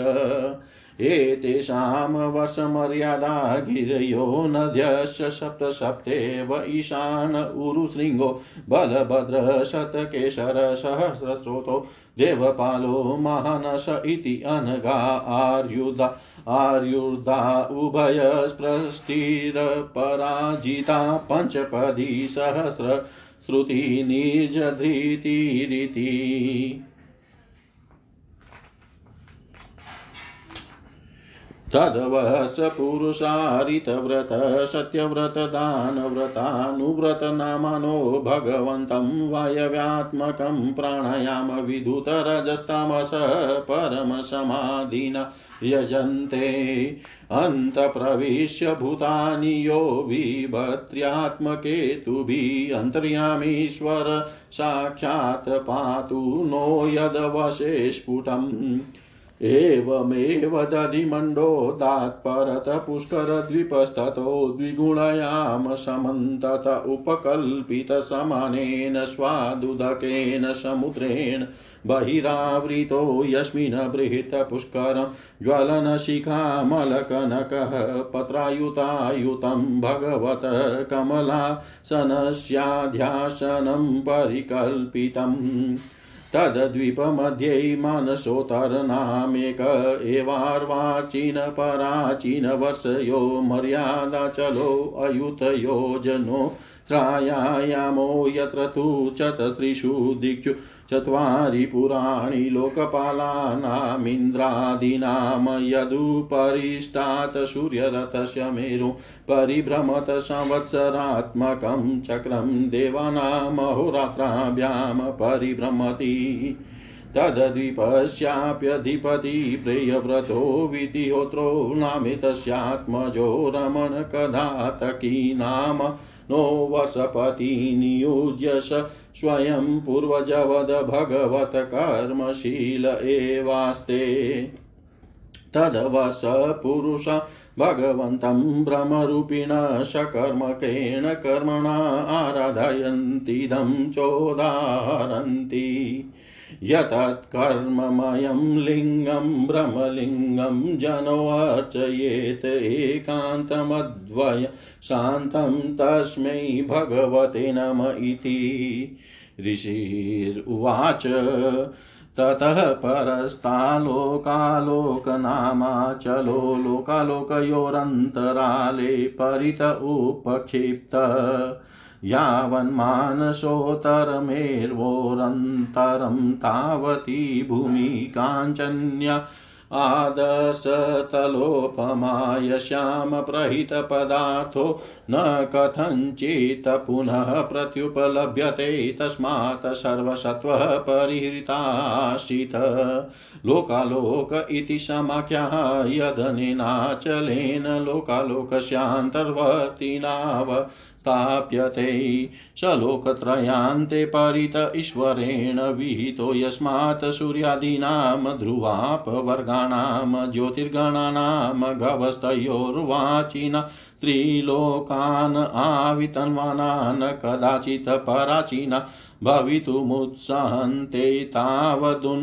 एतेषां वशमर्यादा गिरयो नद्यश्च सप्तसप्तेव ईशान उरुशृङ्गो बलभद्रशतकेशरसहस्रस्रोतो देवपालो महानस इति अनगा आर्युदा आर्युर्धा उभयस्पृष्टिरपराजिता पञ्चपदी सहस्र श्रुतिनिर्जधृतिरिति तद्वस पुरुषारितव्रत सत्यव्रतदानव्रतानुव्रतनामानो भगवन्तं वायव्यात्मकं प्राणायामविधुतरजस्तमस परमसमाधिना यजन्ते अन्तप्रविश्य भूतानि यो विभत्र्यात्मकेतुभिः अन्तर्यामीश्वर साक्षात् पातु नो यदवशे स्फुटम् एवमेव दधिमण्डोदात्परत पुष्करद्वीपस्ततो द्विगुणयाम समन्तत उपकल्पितसमानेन स्वादुदकेन समुद्रेण बहिरावृतो यस्मिन् बृहत्पुष्करं ज्वलनशिखामलकनकः पत्रायुतायुतं भगवत कमलासनस्याध्यासनं परिकल्पितम् तद्द्वीपमध्ये मानसोतरनामेक एवार्वाचीनपराचीनवर्षयो मर्यादाचलो अयुतयो जनो त्रायायामो यत्र तु चतस्रिषु दिक्षु चत्वारि पुराणि लोकपालानामिन्द्रादीनां यदुपरिष्टात् सूर्यरथस्य मेरु परिभ्रमत संवत्सरात्मकं चक्रं देवानामहोरात्राभ्यां परिभ्रमति। तद्द्वीपस्याप्यधिपति प्रेयव्रतो विधिहोत्रो नामितस्यात्मजो रमणकधातकी नाम नो वसपति नियुज्य स स्वयं पूर्वजवद भगवत कर्मशील एवास्ते। तदवस पुरुष भगवन्तं भ्रमरूपिण सकर्मकेण कर्मणा आराधयन्तीदं चोदाहरन्ति। यतत्कर्ममयं लिङ्गं भ्रमलिङ्गं जनोऽर्चयेत् एकान्तमद्वय शान्तं तस्मै भगवते नम इति। ऋषिरुवाच, ततः परस्तालोकालोकनामाचलो लोकालोकयोरन्तराले परित उपक्षिप्त। यावन्मानसोत्तरमेर्वोरन्तरं तावती भूमि काञ्चन्या आदर्शतलोपमाय श्यामप्रहितपदार्थो न कथञ्चित् पुनः प्रत्युपलभ्यते तस्मात् सर्वसत्त्वः परिहृताश्रित। लोकालोक इति समाख्याः यदनेनाचलेन लोकालोकस्यान्तर्वर्तिनाव स्थाप्यते स लोकत्रयान्ते परित ईश्वरेण विहितो यस्मात् सूर्यादीनां ध्रुवापवर्गाणां ज्योतिर्गणानां गवस्तयोर्वाचिना त्रिलोकान् आवितन्वानान् कदाचित् पराचीना भवितुमुत्सहन्ते तावदुन्ननायाम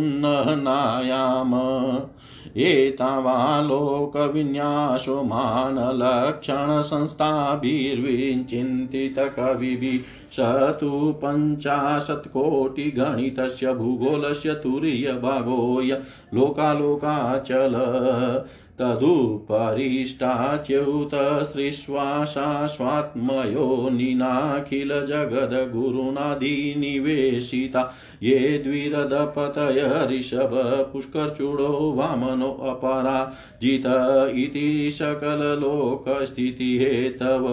एतावालोकविन्यासो मानलक्षणसंस्थाभिर्विचिन्तितकविभिः स तु पञ्चाशत्कोटिगणितस्य भूगोलस्य तुरीयभागोय लोकालोकाचल तदुपरिष्टाच्युत सृष्वाशाश्वात्मयो निनाखिलजगद्गुरुनादिनिवेशिता ये द्विरदपतय ऋषभ पुष्करचूडो वामनोऽपराजित इति सकललोकस्थितिहेतव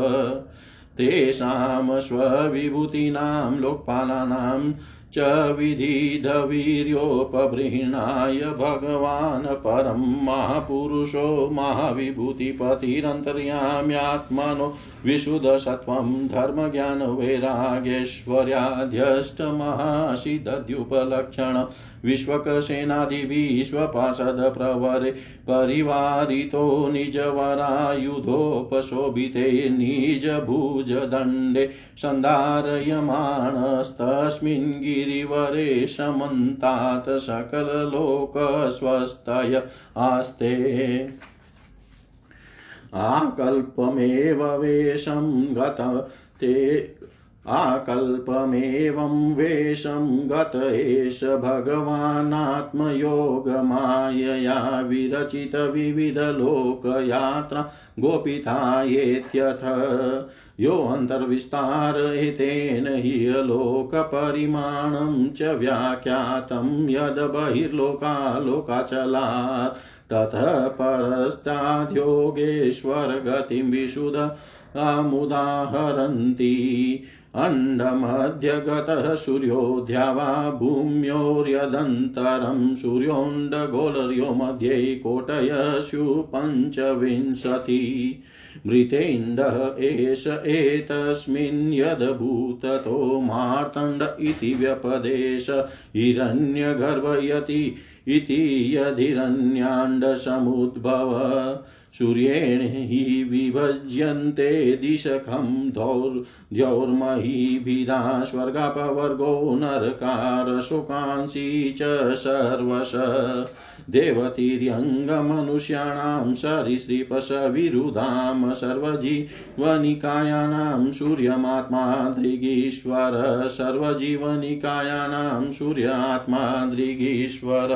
तेषां स्वविभूतीनां लोकपालानां च विधिधवीर्योपबृह्णाय भगवान् परं महापुरुषो महाविभूतिपतिरन्तर्याम्यात्मनो विशुद्धसत्त्वं धर्मज्ञानवैराग्यैश्वर्याध्यष्टमहासिदध्युपलक्षण विश्वकसेनादिविश्वपार्षदप्रवरे परिवारितो निजवरायुधोपशोभिते निजभुजदण्डे सन्धारयमाणस्तस्मिन् गिरिवरे समन्तात् सकललोकस्वस्थय आस्ते। आकल्पमेव वेशं गत ते आकल्पमेवं वेशं गत एष भगवानात्मयोगमायया विरचितविविधलोकयात्रा गोपितायेत्यथ। योऽन्तर्विस्तार एतेन हि लोकपरिमाणं च व्याख्यातं यद् बहिर्लोकालोकाचलात्। ततः परस्ताद्योगेश्वरगतिं विशुद मुदाहरन्ति। अण्डमध्यगतः सूर्योऽध्या वा भूम्योर्यदन्तरं सूर्योऽण्डगोलर्यो मध्ये कोटयस्यु पञ्चविंशति। मृतेण्डः एष एतस्मिन् यदभूततो मार्तण्ड इति व्यपदेश। हिरण्यगर्भयति इति यदिरण्याण्डसमुद्भव। सूर्येण हि विभज्यन्ते दिशखं द्यौर्महीभिधा स्वर्गापवर्गो नरकारशोकांसि च सर्वश। देवतीर्यङ्गमनुष्याणां सरीसृपशविरुधां सर्वजीवनिकायानां सूर्यमात्मा दृगीश्वर। सर्वजीवनिकायानां सूर्यात्मा दृगीश्वर।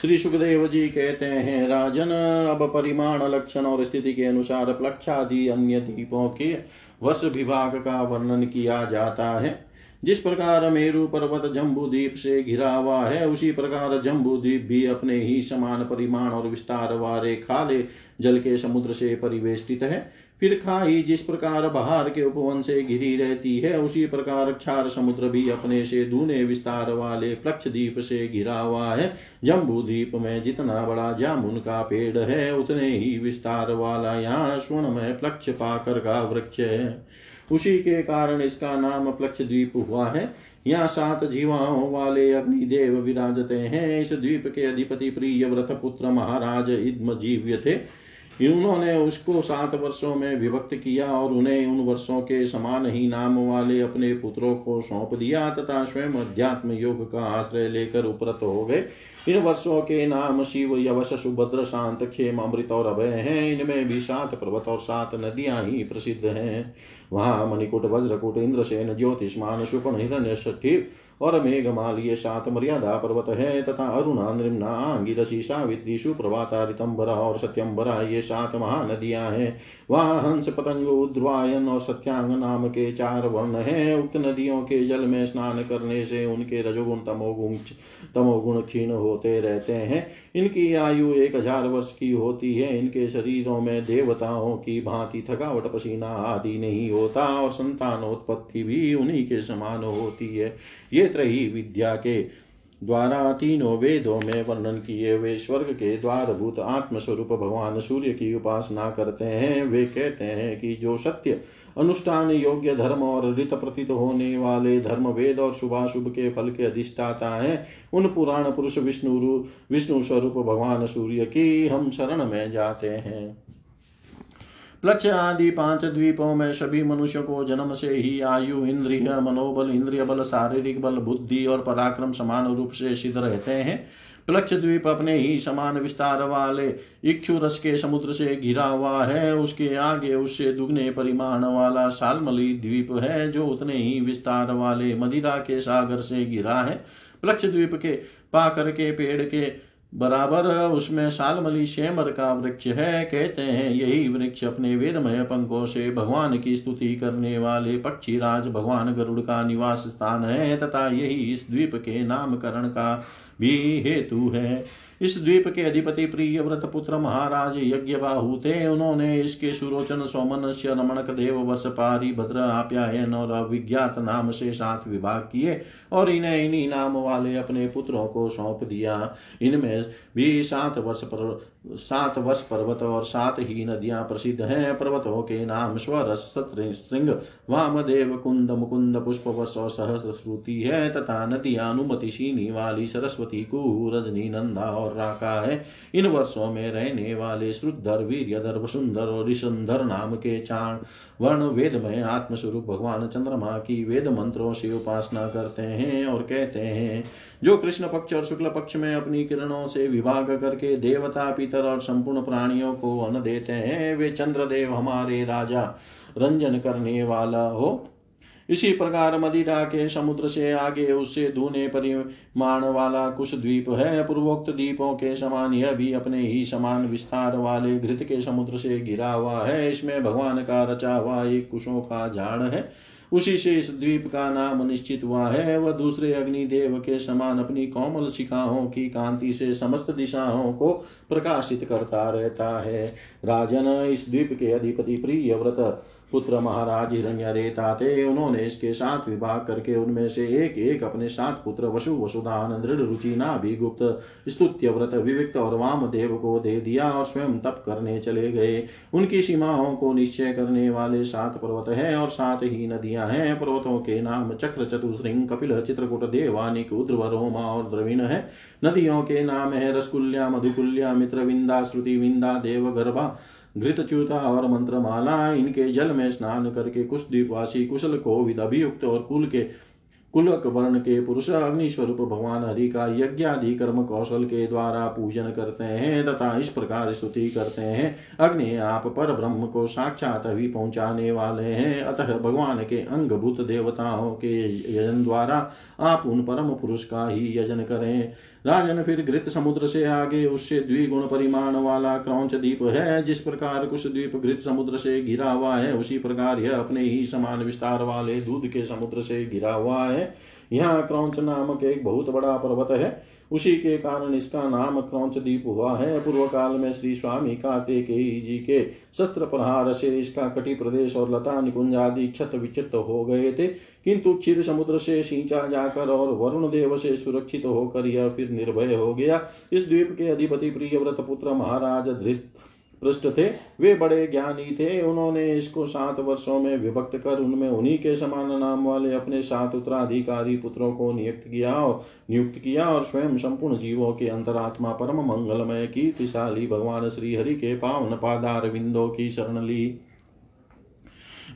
श्री सुखदेव जी कहते हैं, राजन, अब परिमाण लक्षण और स्थिति के अनुसार प्लक्षादि अन्य दीपों के वश विभाग का वर्णन किया जाता है। जिस प्रकार मेरु पर्वत जम्बू द्वीप से घिरा हुआ है, उसी प्रकार जम्बू द्वीप भी अपने ही समान परिमाण और विस्तार वाले खाले जल के समुद्र से परिवेष्टित है। फिर खाई, जिस प्रकार बहार के उपवन से घिरी रहती है, उसी प्रकार क्षार समुद्र भी अपने से दूने विस्तार वाले प्लक्ष द्वीप से घिरा हुआ है। जम्बू द्वीप में जितना बड़ा जामुन का पेड़ है, उतने ही विस्तार वाला यहाँ स्वर्ण में प्लक्ष पाकर का वृक्ष है। उसी के कारण इसका नाम प्लक्ष द्वीप हुआ है। यहाँ सात जीवाओं वाले अग्निदेव विराजते हैं। इस द्वीप के अधिपति प्रिय व्रत पुत्र महाराज इद्म जीव्य थे। उन्होंने उसको सात वर्षों में विभक्त किया और उन्हें उन वर्षों के समान ही नाम वाले अपने पुत्रों को सौंप दिया तथा स्वयं अध्यात्म योग का आश्रय लेकर उपरत हो गए। इन वर्षों के नाम शिव, यवश, सुभद्र, शांत, क्षेम, अमृत और अभय हैं। इनमें भी सात पर्वत और सात नदियाँ ही प्रसिद्ध हैं। वहाँ मणिकुट, वज्रकुट, इंद्रसेन, ज्योतिष्मान सुपन हिरण्य और मेघमाल ये सात मर्यादा पर्वत है, तथा अरुणा नृम्ना आंगिरसी सावित्री, सुप्रभाता, रितंबरा और सत्यम्बरा ये सात महानदियाँ हैं। वहाँ हंस पतंग उद्वायन और सत्यांग नाम के चार वर्ण हैं। उक्त नदियों के जल में स्नान करने से उनके रजोगुण तमोगुण तमोगुण क्षीण होते रहते हैं। इनकी आयु एक हज़ार वर्ष की होती है। इनके शरीरों में देवताओं की भांति थकावट, पसीना आदि नहीं होता, और संतानोत्पत्ति भी उन्हीं के समान होती है। ये त्रही विद्या के द्वारा तीनों वेदों में वर्णन किए वे स्वर्ग के द्वारभूत आत्मस्वरूप भगवान सूर्य की उपासना करते हैं। वे कहते हैं कि जो सत्य, अनुष्ठान योग्य धर्म और ऋत प्रतीत होने वाले धर्म वेद और शुभाशुभ के फल के अधिष्ठाता है, उन पुराण पुरुष विष्णु विष्णु स्वरूप भगवान सूर्य की हम शरण में जाते हैं। प्लक्ष आदि पाँच द्वीपों में सभी मनुष्यों को जन्म से ही आयु इंद्रिय मनोबल इंद्रिय बल शारीरिक बल बुद्धि और पराक्रम समान रूप से सिद्ध रहते हैं। प्लक्ष द्वीप अपने ही समान विस्तार वाले इक्षु रस के समुद्र से घिरा हुआ है। उसके आगे उससे दुगने परिमाण वाला सालमली द्वीप है, जो उतने ही विस्तार वाले मदिरा के सागर से घिरा है। प्लक्ष द्वीप के पाकर के, पेड़ के बराबर उसमें सालमली शेमर का वृक्ष है। कहते हैं, यही वृक्ष अपने वेदमय पंखों से भगवान की स्तुति करने वाले पक्षी राज भगवान गरुड़ का निवास स्थान है तथा यही इस द्वीप के नामकरण का भी हेतु है। इस द्वीप के अधिपति प्रिय व्रत पुत्र महाराज यज्ञ बाहु थे उन्होंने इसके सुरोचन सोमनस्य रमणक देव वस पारी भद्र आप्यायन और अविज्ञात नाम से सात विभाग किए और इन्हें इन्हीं नाम वाले अपने पुत्रों को सौंप दिया। इनमें भी सात वर्ष पर, सात वर्ष पर्वत और सात ही नदियाँ प्रसिद्ध हैं। पर्वतों के नाम स्वरस श्रृंग वामदेव, कुंद, मुकुंद, पुष्प वर्ष और सहस्र श्रुति है। तथा नदियाँ अनुमति शीनी वाली, सरस्वती, कुहू, रजनी, नंदा और राका है। इन वर्षों में रहने वाले श्रुद्धर वीरधर वसुंधर और ऋषंधर नाम के चाण वर्ण वेद में आत्मस्वरूप भगवान चंद्रमा की वेद मंत्रों से उपासना करते हैं और कहते हैं, जो कृष्ण पक्ष और शुक्ल पक्ष में अपनी किरणों से विभाग करके देवता, पितर और संपूर्ण प्राणियों को अन्न देते हैं, वे चंद्रदेव हमारे राजा, रंजन करने वाला हो। इसी प्रकार मदिरा के समुद्र से आगे उससे दूने परिमाण वाला कुश द्वीप है। पूर्वोक्त द्वीपों के समान यह भी अपने ही समान विस्तार वाले घृत के समुद्र से घिरा हुआ है। इसमें भगवान का रचा हुआ एक कुशों का झाड़ है। उसी से इस द्वीप का नाम निश्चित हुआ है। वह दूसरे अग्निदेव के समान अपनी कोमल शिखाओं की कांति से समस्त दिशाओं को प्रकाशित करता रहता है। राजन, इस द्वीप के अधिपति प्रिय व्रत पुत्र महाराज रेता थे, उन्होंने इसके साथ विवाह करके उनमें से एक एक अपने सात पुत्र वसु वसुदान दृढ़ रुचि नाभिगुप्त स्तुत्य व्रत, विविक्त और वाम देव को दे दिया और स्वयं तप करने चले गए। उनकी सीमाओं को निश्चय करने वाले सात पर्वत है और सात ही नदियाँ हैं। पर्वतों के नाम चक्र चतुश्रृंग कपिल, चित्रकूट देवानिक उद्रव रोमा और द्रविण है। नदियों के नाम है रसकुल्या, मधुकुल्या मित्र विंदा श्रुति विंदा देव गर्भा घृतच्युता और मंत्रमाला, इनके जल में स्नान करके कुछ द्वीपवासी कुशल कोविद अभियुक्त और कुल के कुलक वर्ण के पुरुष अग्नि स्वरूप भगवान हरि का यज्ञ आदि कर्म कौशल के द्वारा पूजन करते हैं तथा इस प्रकार स्तुति करते हैं। अग्नि आप पर ब्रह्म को साक्षात ही पहुँचाने वाले हैं। अतः भगवान के अंगभूत देवताओं के यजन द्वारा आप उन परम पुरुष का ही यजन करें। राजन फिर घृत समुद्र से आगे उससे द्विगुण परिमाण वाला क्रौच द्वीप है। जिस प्रकार कुछ द्वीप घृत समुद्र से घिरा हुआ है, उसी प्रकार यह अपने ही समान विस्तार वाले दूध के समुद्र से घिरा हुआ है। यहाँ क्रौच नामक एक बहुत बड़ा पर्वत है। उसी के कारण इसका नाम क्रौच दीप हुआ है। पूर्व काल में श्री स्वामी कार्तिकेयी जी के शस्त्र प्रहार से इसका कटी प्रदेश और लता निकुंज आदि क्षत विचित हो गए थे। किंतु क्षीर समुद्र से सिंचा जाकर और वरुण देव से सुरक्षित होकर यह फिर निर्भय हो गया। इस द्वीप के अधिपति प्रियव्रत पुत्र महाराज धृष्ट पृष्ठ थे, वे बड़े ज्ञानी थे। उन्होंने इसको सात वर्षों में विभक्त कर उनमें उन्हीं के समान नाम वाले अपने सात उत्तराधिकारी पुत्रों को नियुक्त किया और नियुक्त किया और स्वयं संपूर्ण जीवों के अंतरात्मा परम मंगलमय, कीर्तिशाली भगवान श्री हरि के पावन पादार विंदों की शरण ली।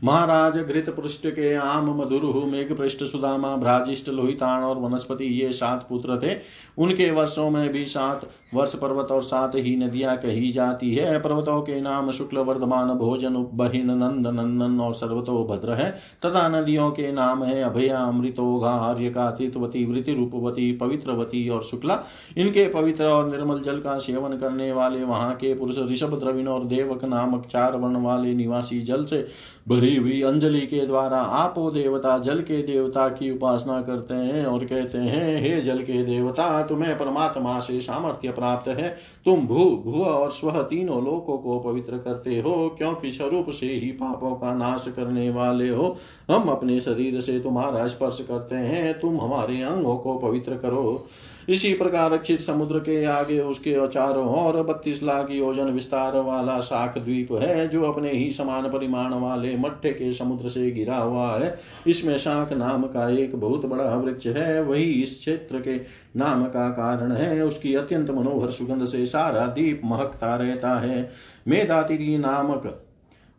महाराज घृत पृष्ठ के आम मधुर मेघ पृष्ठ सुदामा भ्राजिष्ट लोहितान और वनस्पति ये सात पुत्र थे। उनके वर्षों में भी सात वर्ष पर्वत और सात ही नदियाँ कही जाती है। पर्वतों के नाम शुक्ल, वर्धमान, भोजन उपहिन नंद, नंदन और सर्वतो भद्र है। तथा नदियों के नाम है अभया अमृतोघा आर्यका तीर्थवती वृति रूपवती पवित्रवती और शुक्ला। इनके पवित्र और निर्मल जल का सेवन करने वाले वहाँ के पुरुष ऋषभ, द्रविण और देवक नामक चार वर्ण वाले निवासी जल से भरी हुई अंजलि के द्वारा आपो देवता, जल के देवता की उपासना करते हैं और कहते हैं, हे जल के देवता, तुम्हें परमात्मा से सामर्थ्य प्राप्त है। तुम भू भू और स्व तीनों लोकों को पवित्र करते हो, क्योंकि स्वरूप से ही पापों का नाश करने वाले हो। हम अपने शरीर से तुम्हारा स्पर्श करते हैं। तुम हमारे अंगों को पवित्र करो। इसी प्रकार रक्षित समुद्र के आगे उसके चारों और बत्तीस लाख योजन विस्तार वाला शाख द्वीप है, जो अपने ही समान परिमाण वाले मट्टे के समुद्र से घिरा हुआ है। इसमें शाख नाम का एक बहुत बड़ा वृक्ष है, वही इस क्षेत्र के नाम का कारण है। उसकी अत्यंत मनोहर सुगंध से सारा दीप महकता रहता है। मेदातिरी नामक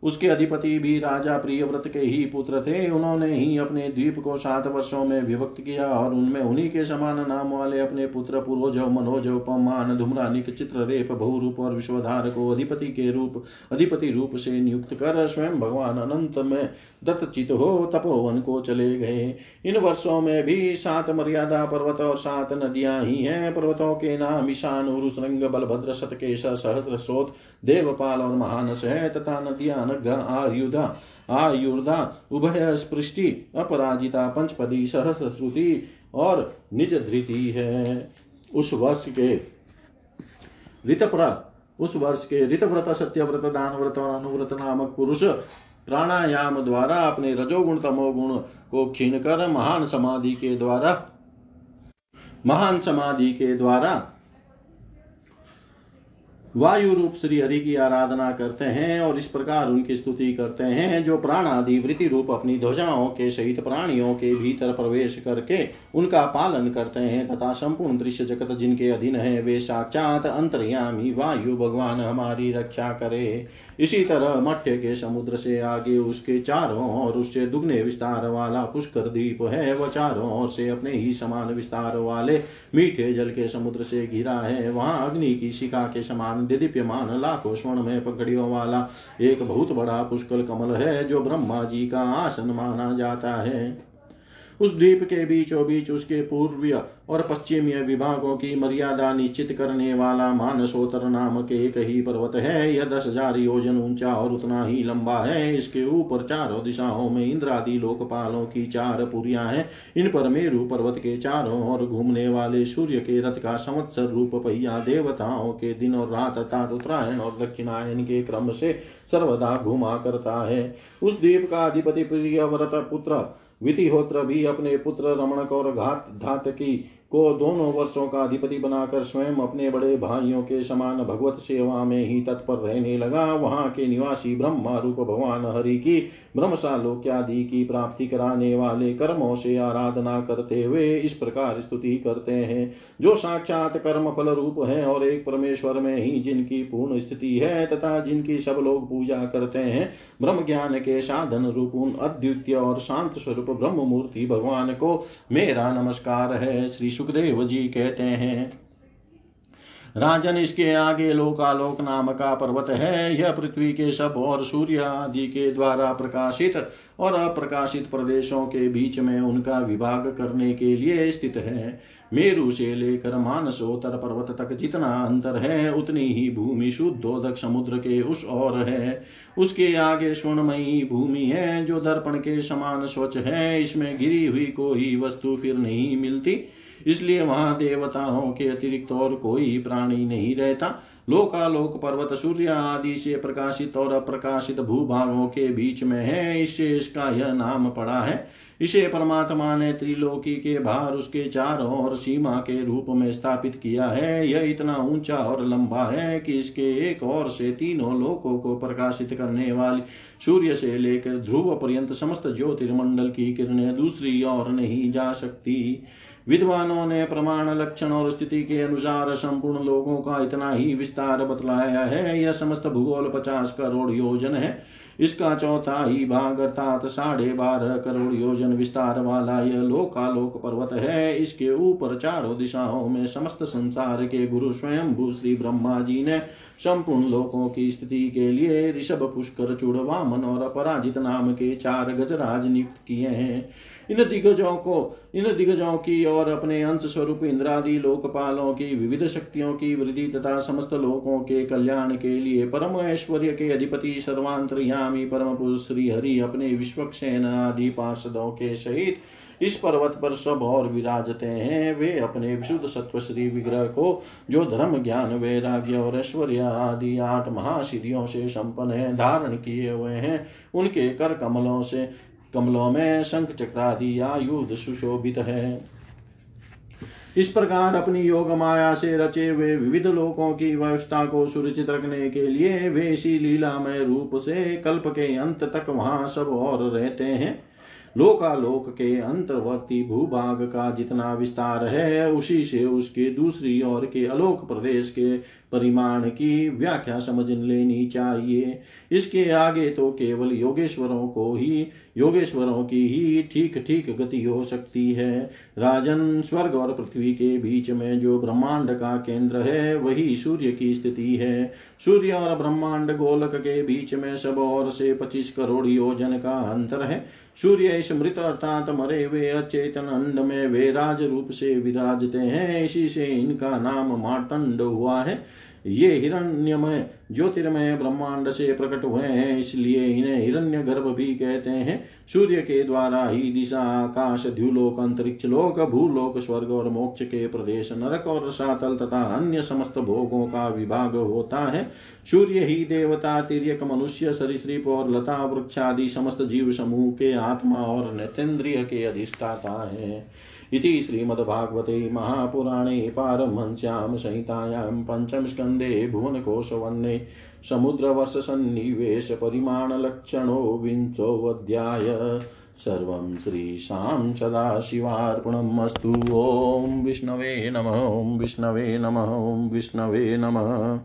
उसके अधिपति भी राजा प्रियव्रत के ही पुत्र थे। उन्होंने ही अपने द्वीप को सात वर्षों में विभक्त किया और उनमें उन्हीं के समान नाम वाले अपने पुत्र पूर्वज मनोज उपमान धूम्रानिक चित्र रेप बहुरूप और विश्वधार को अधिपति के रूप, अधिपति रूप से नियुक्त कर स्वयं भगवान अनंत में दत्तचित हो तपोवन को चले गए। इन वर्षों में भी सात मर्यादा पर्वत और सात नदियाँ ही हैं। पर्वतों के नाम ईशान उरुसृंग बलभद्र सतकेश सहस्र स्रोत देवपाल और महानस है तथा नदियाँ अनघ आयुधा आयुर्धा उभय स्पृष्टि, अपराजिता, पंचपदी सहस्र श्रुति और निज धृति है। उस वर्ष के ऋतप्र, उस वर्ष के ऋतव्रत, सत्यव्रत दान व्रत और अनुव्रत नामक पुरुष प्राणायाम द्वारा अपने रजोगुण, तमोगुण को क्षीण कर महान समाधि के द्वारा, महान समाधि के द्वारा वायु रूप श्री हरि की आराधना करते हैं और इस प्रकार उनकी स्तुति करते हैं, जो प्राण आदि वृत्ति रूप अपनी ध्वजाओं के सहित प्राणियों के भीतर प्रवेश करके उनका पालन करते हैं तथा संपूर्ण दृश्य जगत जिनके अधीन है, वे साक्षात अंतर्यामी वायु भगवान हमारी रक्षा करे। इसी तरह मठ्य के समुद्र से आगे उसके चारों और उससे दुगने विस्तार वाला पुष्कर द्वीप है, वह चारों ओर से अपने ही समान विस्तार वाले मीठे जल के समुद्र से घिरा है, वहाँ अग्नि की शिखा के समान दिदीप्यमान लाखों स्वर्ण में पकड़ियों वाला एक बहुत बड़ा पुष्कल कमल है, जो ब्रह्मा जी का आसन माना जाता है। उस द्वीप के बीचों बीच उसके पूर्वीय और पश्चिमीय विभागों की मर्यादा निश्चित करने वाला मानसोतर नामक एक ही पर्वत है। यह दस हज़ार योजन ऊँचा और उतना ही लंबा है। इसके ऊपर चारों दिशाओं में इंद्रादि लोकपालों की चार पुरिया हैं। इन पर मेरु पर्वत के चारों ओर घूमने वाले सूर्य के रथ का संवत्सर रूप पहिया देवताओं के दिन और रात अर्थात उत्तरायण और दक्षिणायन के क्रम से सर्वदा घुमा करता है। उस द्वीप का अधिपति प्रिय व्रत पुत्र वितिहोत्र भी अपने पुत्र रमणक और घात धात को दोनों वर्षों का अधिपति बनाकर स्वयं अपने बड़े भाइयों के समान भगवत सेवा में ही तत्पर रहने लगा। वहाँ के निवासी ब्रह्मा रूप भगवान हरि की ब्रह्मशालोक्यादि की प्राप्ति कराने वाले कर्मों से आराधना करते हुए इस प्रकार स्तुति करते हैं। जो साक्षात कर्म फल रूप है और एक परमेश्वर में ही जिनकी पूर्ण स्थिति है तथा जिनकी सब लोग पूजा करते हैं ब्रह्म ज्ञान के साधन रूप अद्वितीय और शांत स्वरूप ब्रह्म मूर्ति भगवान को मेरा नमस्कार है। श्री सुखदेव जी कहते हैं, राजन इसके आगे लोकालोक नाम का पर्वत है। यह पृथ्वी के सब और सूर्य आदि के द्वारा प्रकाशित और अप्रकाशित प्रदेशों के बीच में उनका विभाग करने के लिए स्थित है। मेरु से लेकर मानसोत्तर पर्वत तक जितना अंतर है, उतनी ही भूमि शुद्धोदक समुद्र के उस ओर है। उसके आगे स्वर्णमयी भूमि है, जो दर्पण के समान स्वच्छ है। इसमें गिरी हुई कोई वस्तु फिर नहीं मिलती। इसलिए वहाँ देवताओं के अतिरिक्त और कोई प्राणी नहीं रहता। लोकालोक पर्वत सूर्य आदि से प्रकाशित और अप्रकाशित भूभागों के बीच में है। इससे इसका यह नाम पड़ा है। इसे परमात्मा ने त्रिलोकी के बाहर उसके चारों ओर सीमा के रूप में स्थापित किया है। यह इतना ऊँचा और लंबा है कि इसके एक और से तीनों लोकों को प्रकाशित करने वाली सूर्य से लेकर ध्रुव पर्यंत समस्त ज्योतिर्मंडल की किरणें दूसरी ओर नहीं जा सकती। विद्वानों ने प्रमाण लक्षण और स्थिति के अनुसार संपूर्ण लोगों का इतना ही विस्तार बतलाया है। यह समस्त भूगोल पचास करोड़ योजन है। इसका चौथा ही भाग अर्थात साढ़े बारह करोड़ योजन विस्तार वाला यह लोकालोक पर्वत है। इसके ऊपर चारों दिशाओं में समस्त संसार के गुरु स्वयं भू श्री ब्रह्मा जी ने संपूर्ण लोकों की स्थिति के लिए ऋषभ पुष्कर चूड़ वामन और अपराजित नाम के चार गजराज नियुक्त किए हैं। इन दिग्गजों को इन दिग्गजों की और अपने अंश स्वरूप इंद्रादि, लोकपालों की, विविध शक्तियों की वृद्धि तथा समस्त लोकों के कल्याण के लिए परम ऐश्वर्य के अधिपति सर्वांतरयामी परम पुरुष श्री हरि अपने विश्वक्षेन आदि पार्षदों के सहित इस पर्वत पर सब और विराजते हैं। वे अपने विशुद्ध सत्व श्री विग्रह को, जो धर्म, ज्ञान, वैराग्य और ऐश्वर्य आदि आठ महासिद्धियों से संपन्न है, धारण किए हुए हैं। उनके कर कमलों से कमलों में शंख चक्रादि आयुध सुशोभित है। इस प्रकार अपनी योग माया से रचे हुए विविध लोकों की व्यवस्था को सुरक्षित रखने के लिए वे इसी लीलामय रूप से कल्प के अंत तक वहाँ सब और रहते हैं। लोकालोक के अंतर्वर्ती भूभाग का जितना विस्तार है, उसी से उसके दूसरी ओर के अलोक प्रदेश के परिमाण की व्याख्या समझ लेनी चाहिए। इसके आगे तो केवल योगेश्वरों को ही, योगेश्वरों की ही ठीक ठीक गति हो सकती है। राजन, स्वर्ग और पृथ्वी के बीच में जो ब्रह्मांड का केंद्र है, वही सूर्य की स्थिति है। सूर्य और ब्रह्मांड गोलक के बीच में सब और से पच्चीस करोड़ योजन का अंतर है। सूर्य इस मृत अर्थात मरे हुए अचेतन अंड में वे राज रूप से विराजते हैं। इसी से इनका नाम मार्तंड हुआ है। ये हिरण्यमय, ज्योतिर्मय ब्रह्मांड से प्रकट हुए हैं, इसलिए इन्हें हिरण्य गर्भ भी कहते हैं। सूर्य के द्वारा ही दिशा, आकाश, द्युलोक, अंतरिक्ष लोक, भूलोक, स्वर्ग और मोक्ष के प्रदेश, नरक और सातल तथा अन्य समस्त भोगों का विभाग होता है। सूर्य ही देवता तिरक मनुष्य सरिश्रीप और लता, वृक्षादि, समस्त जीव समूह के आत्मा और नेतेन्द्रिय के अधिष्ठाता है। इति श्रीमद्भागवते महापुराणे पारमहंस्यां संहितायां पञ्चमस्कन्धे भुवनकोशवन्ने समुद्रवर्षसन्निवेशपरिमाणलक्षणो विंशोऽध्याय। सर्वं श्रीशां सदाशिवार्पणम् अस्तु ॐ विष्णवे नमः विष्णवे नमः, ॐ विष्णवे नमः।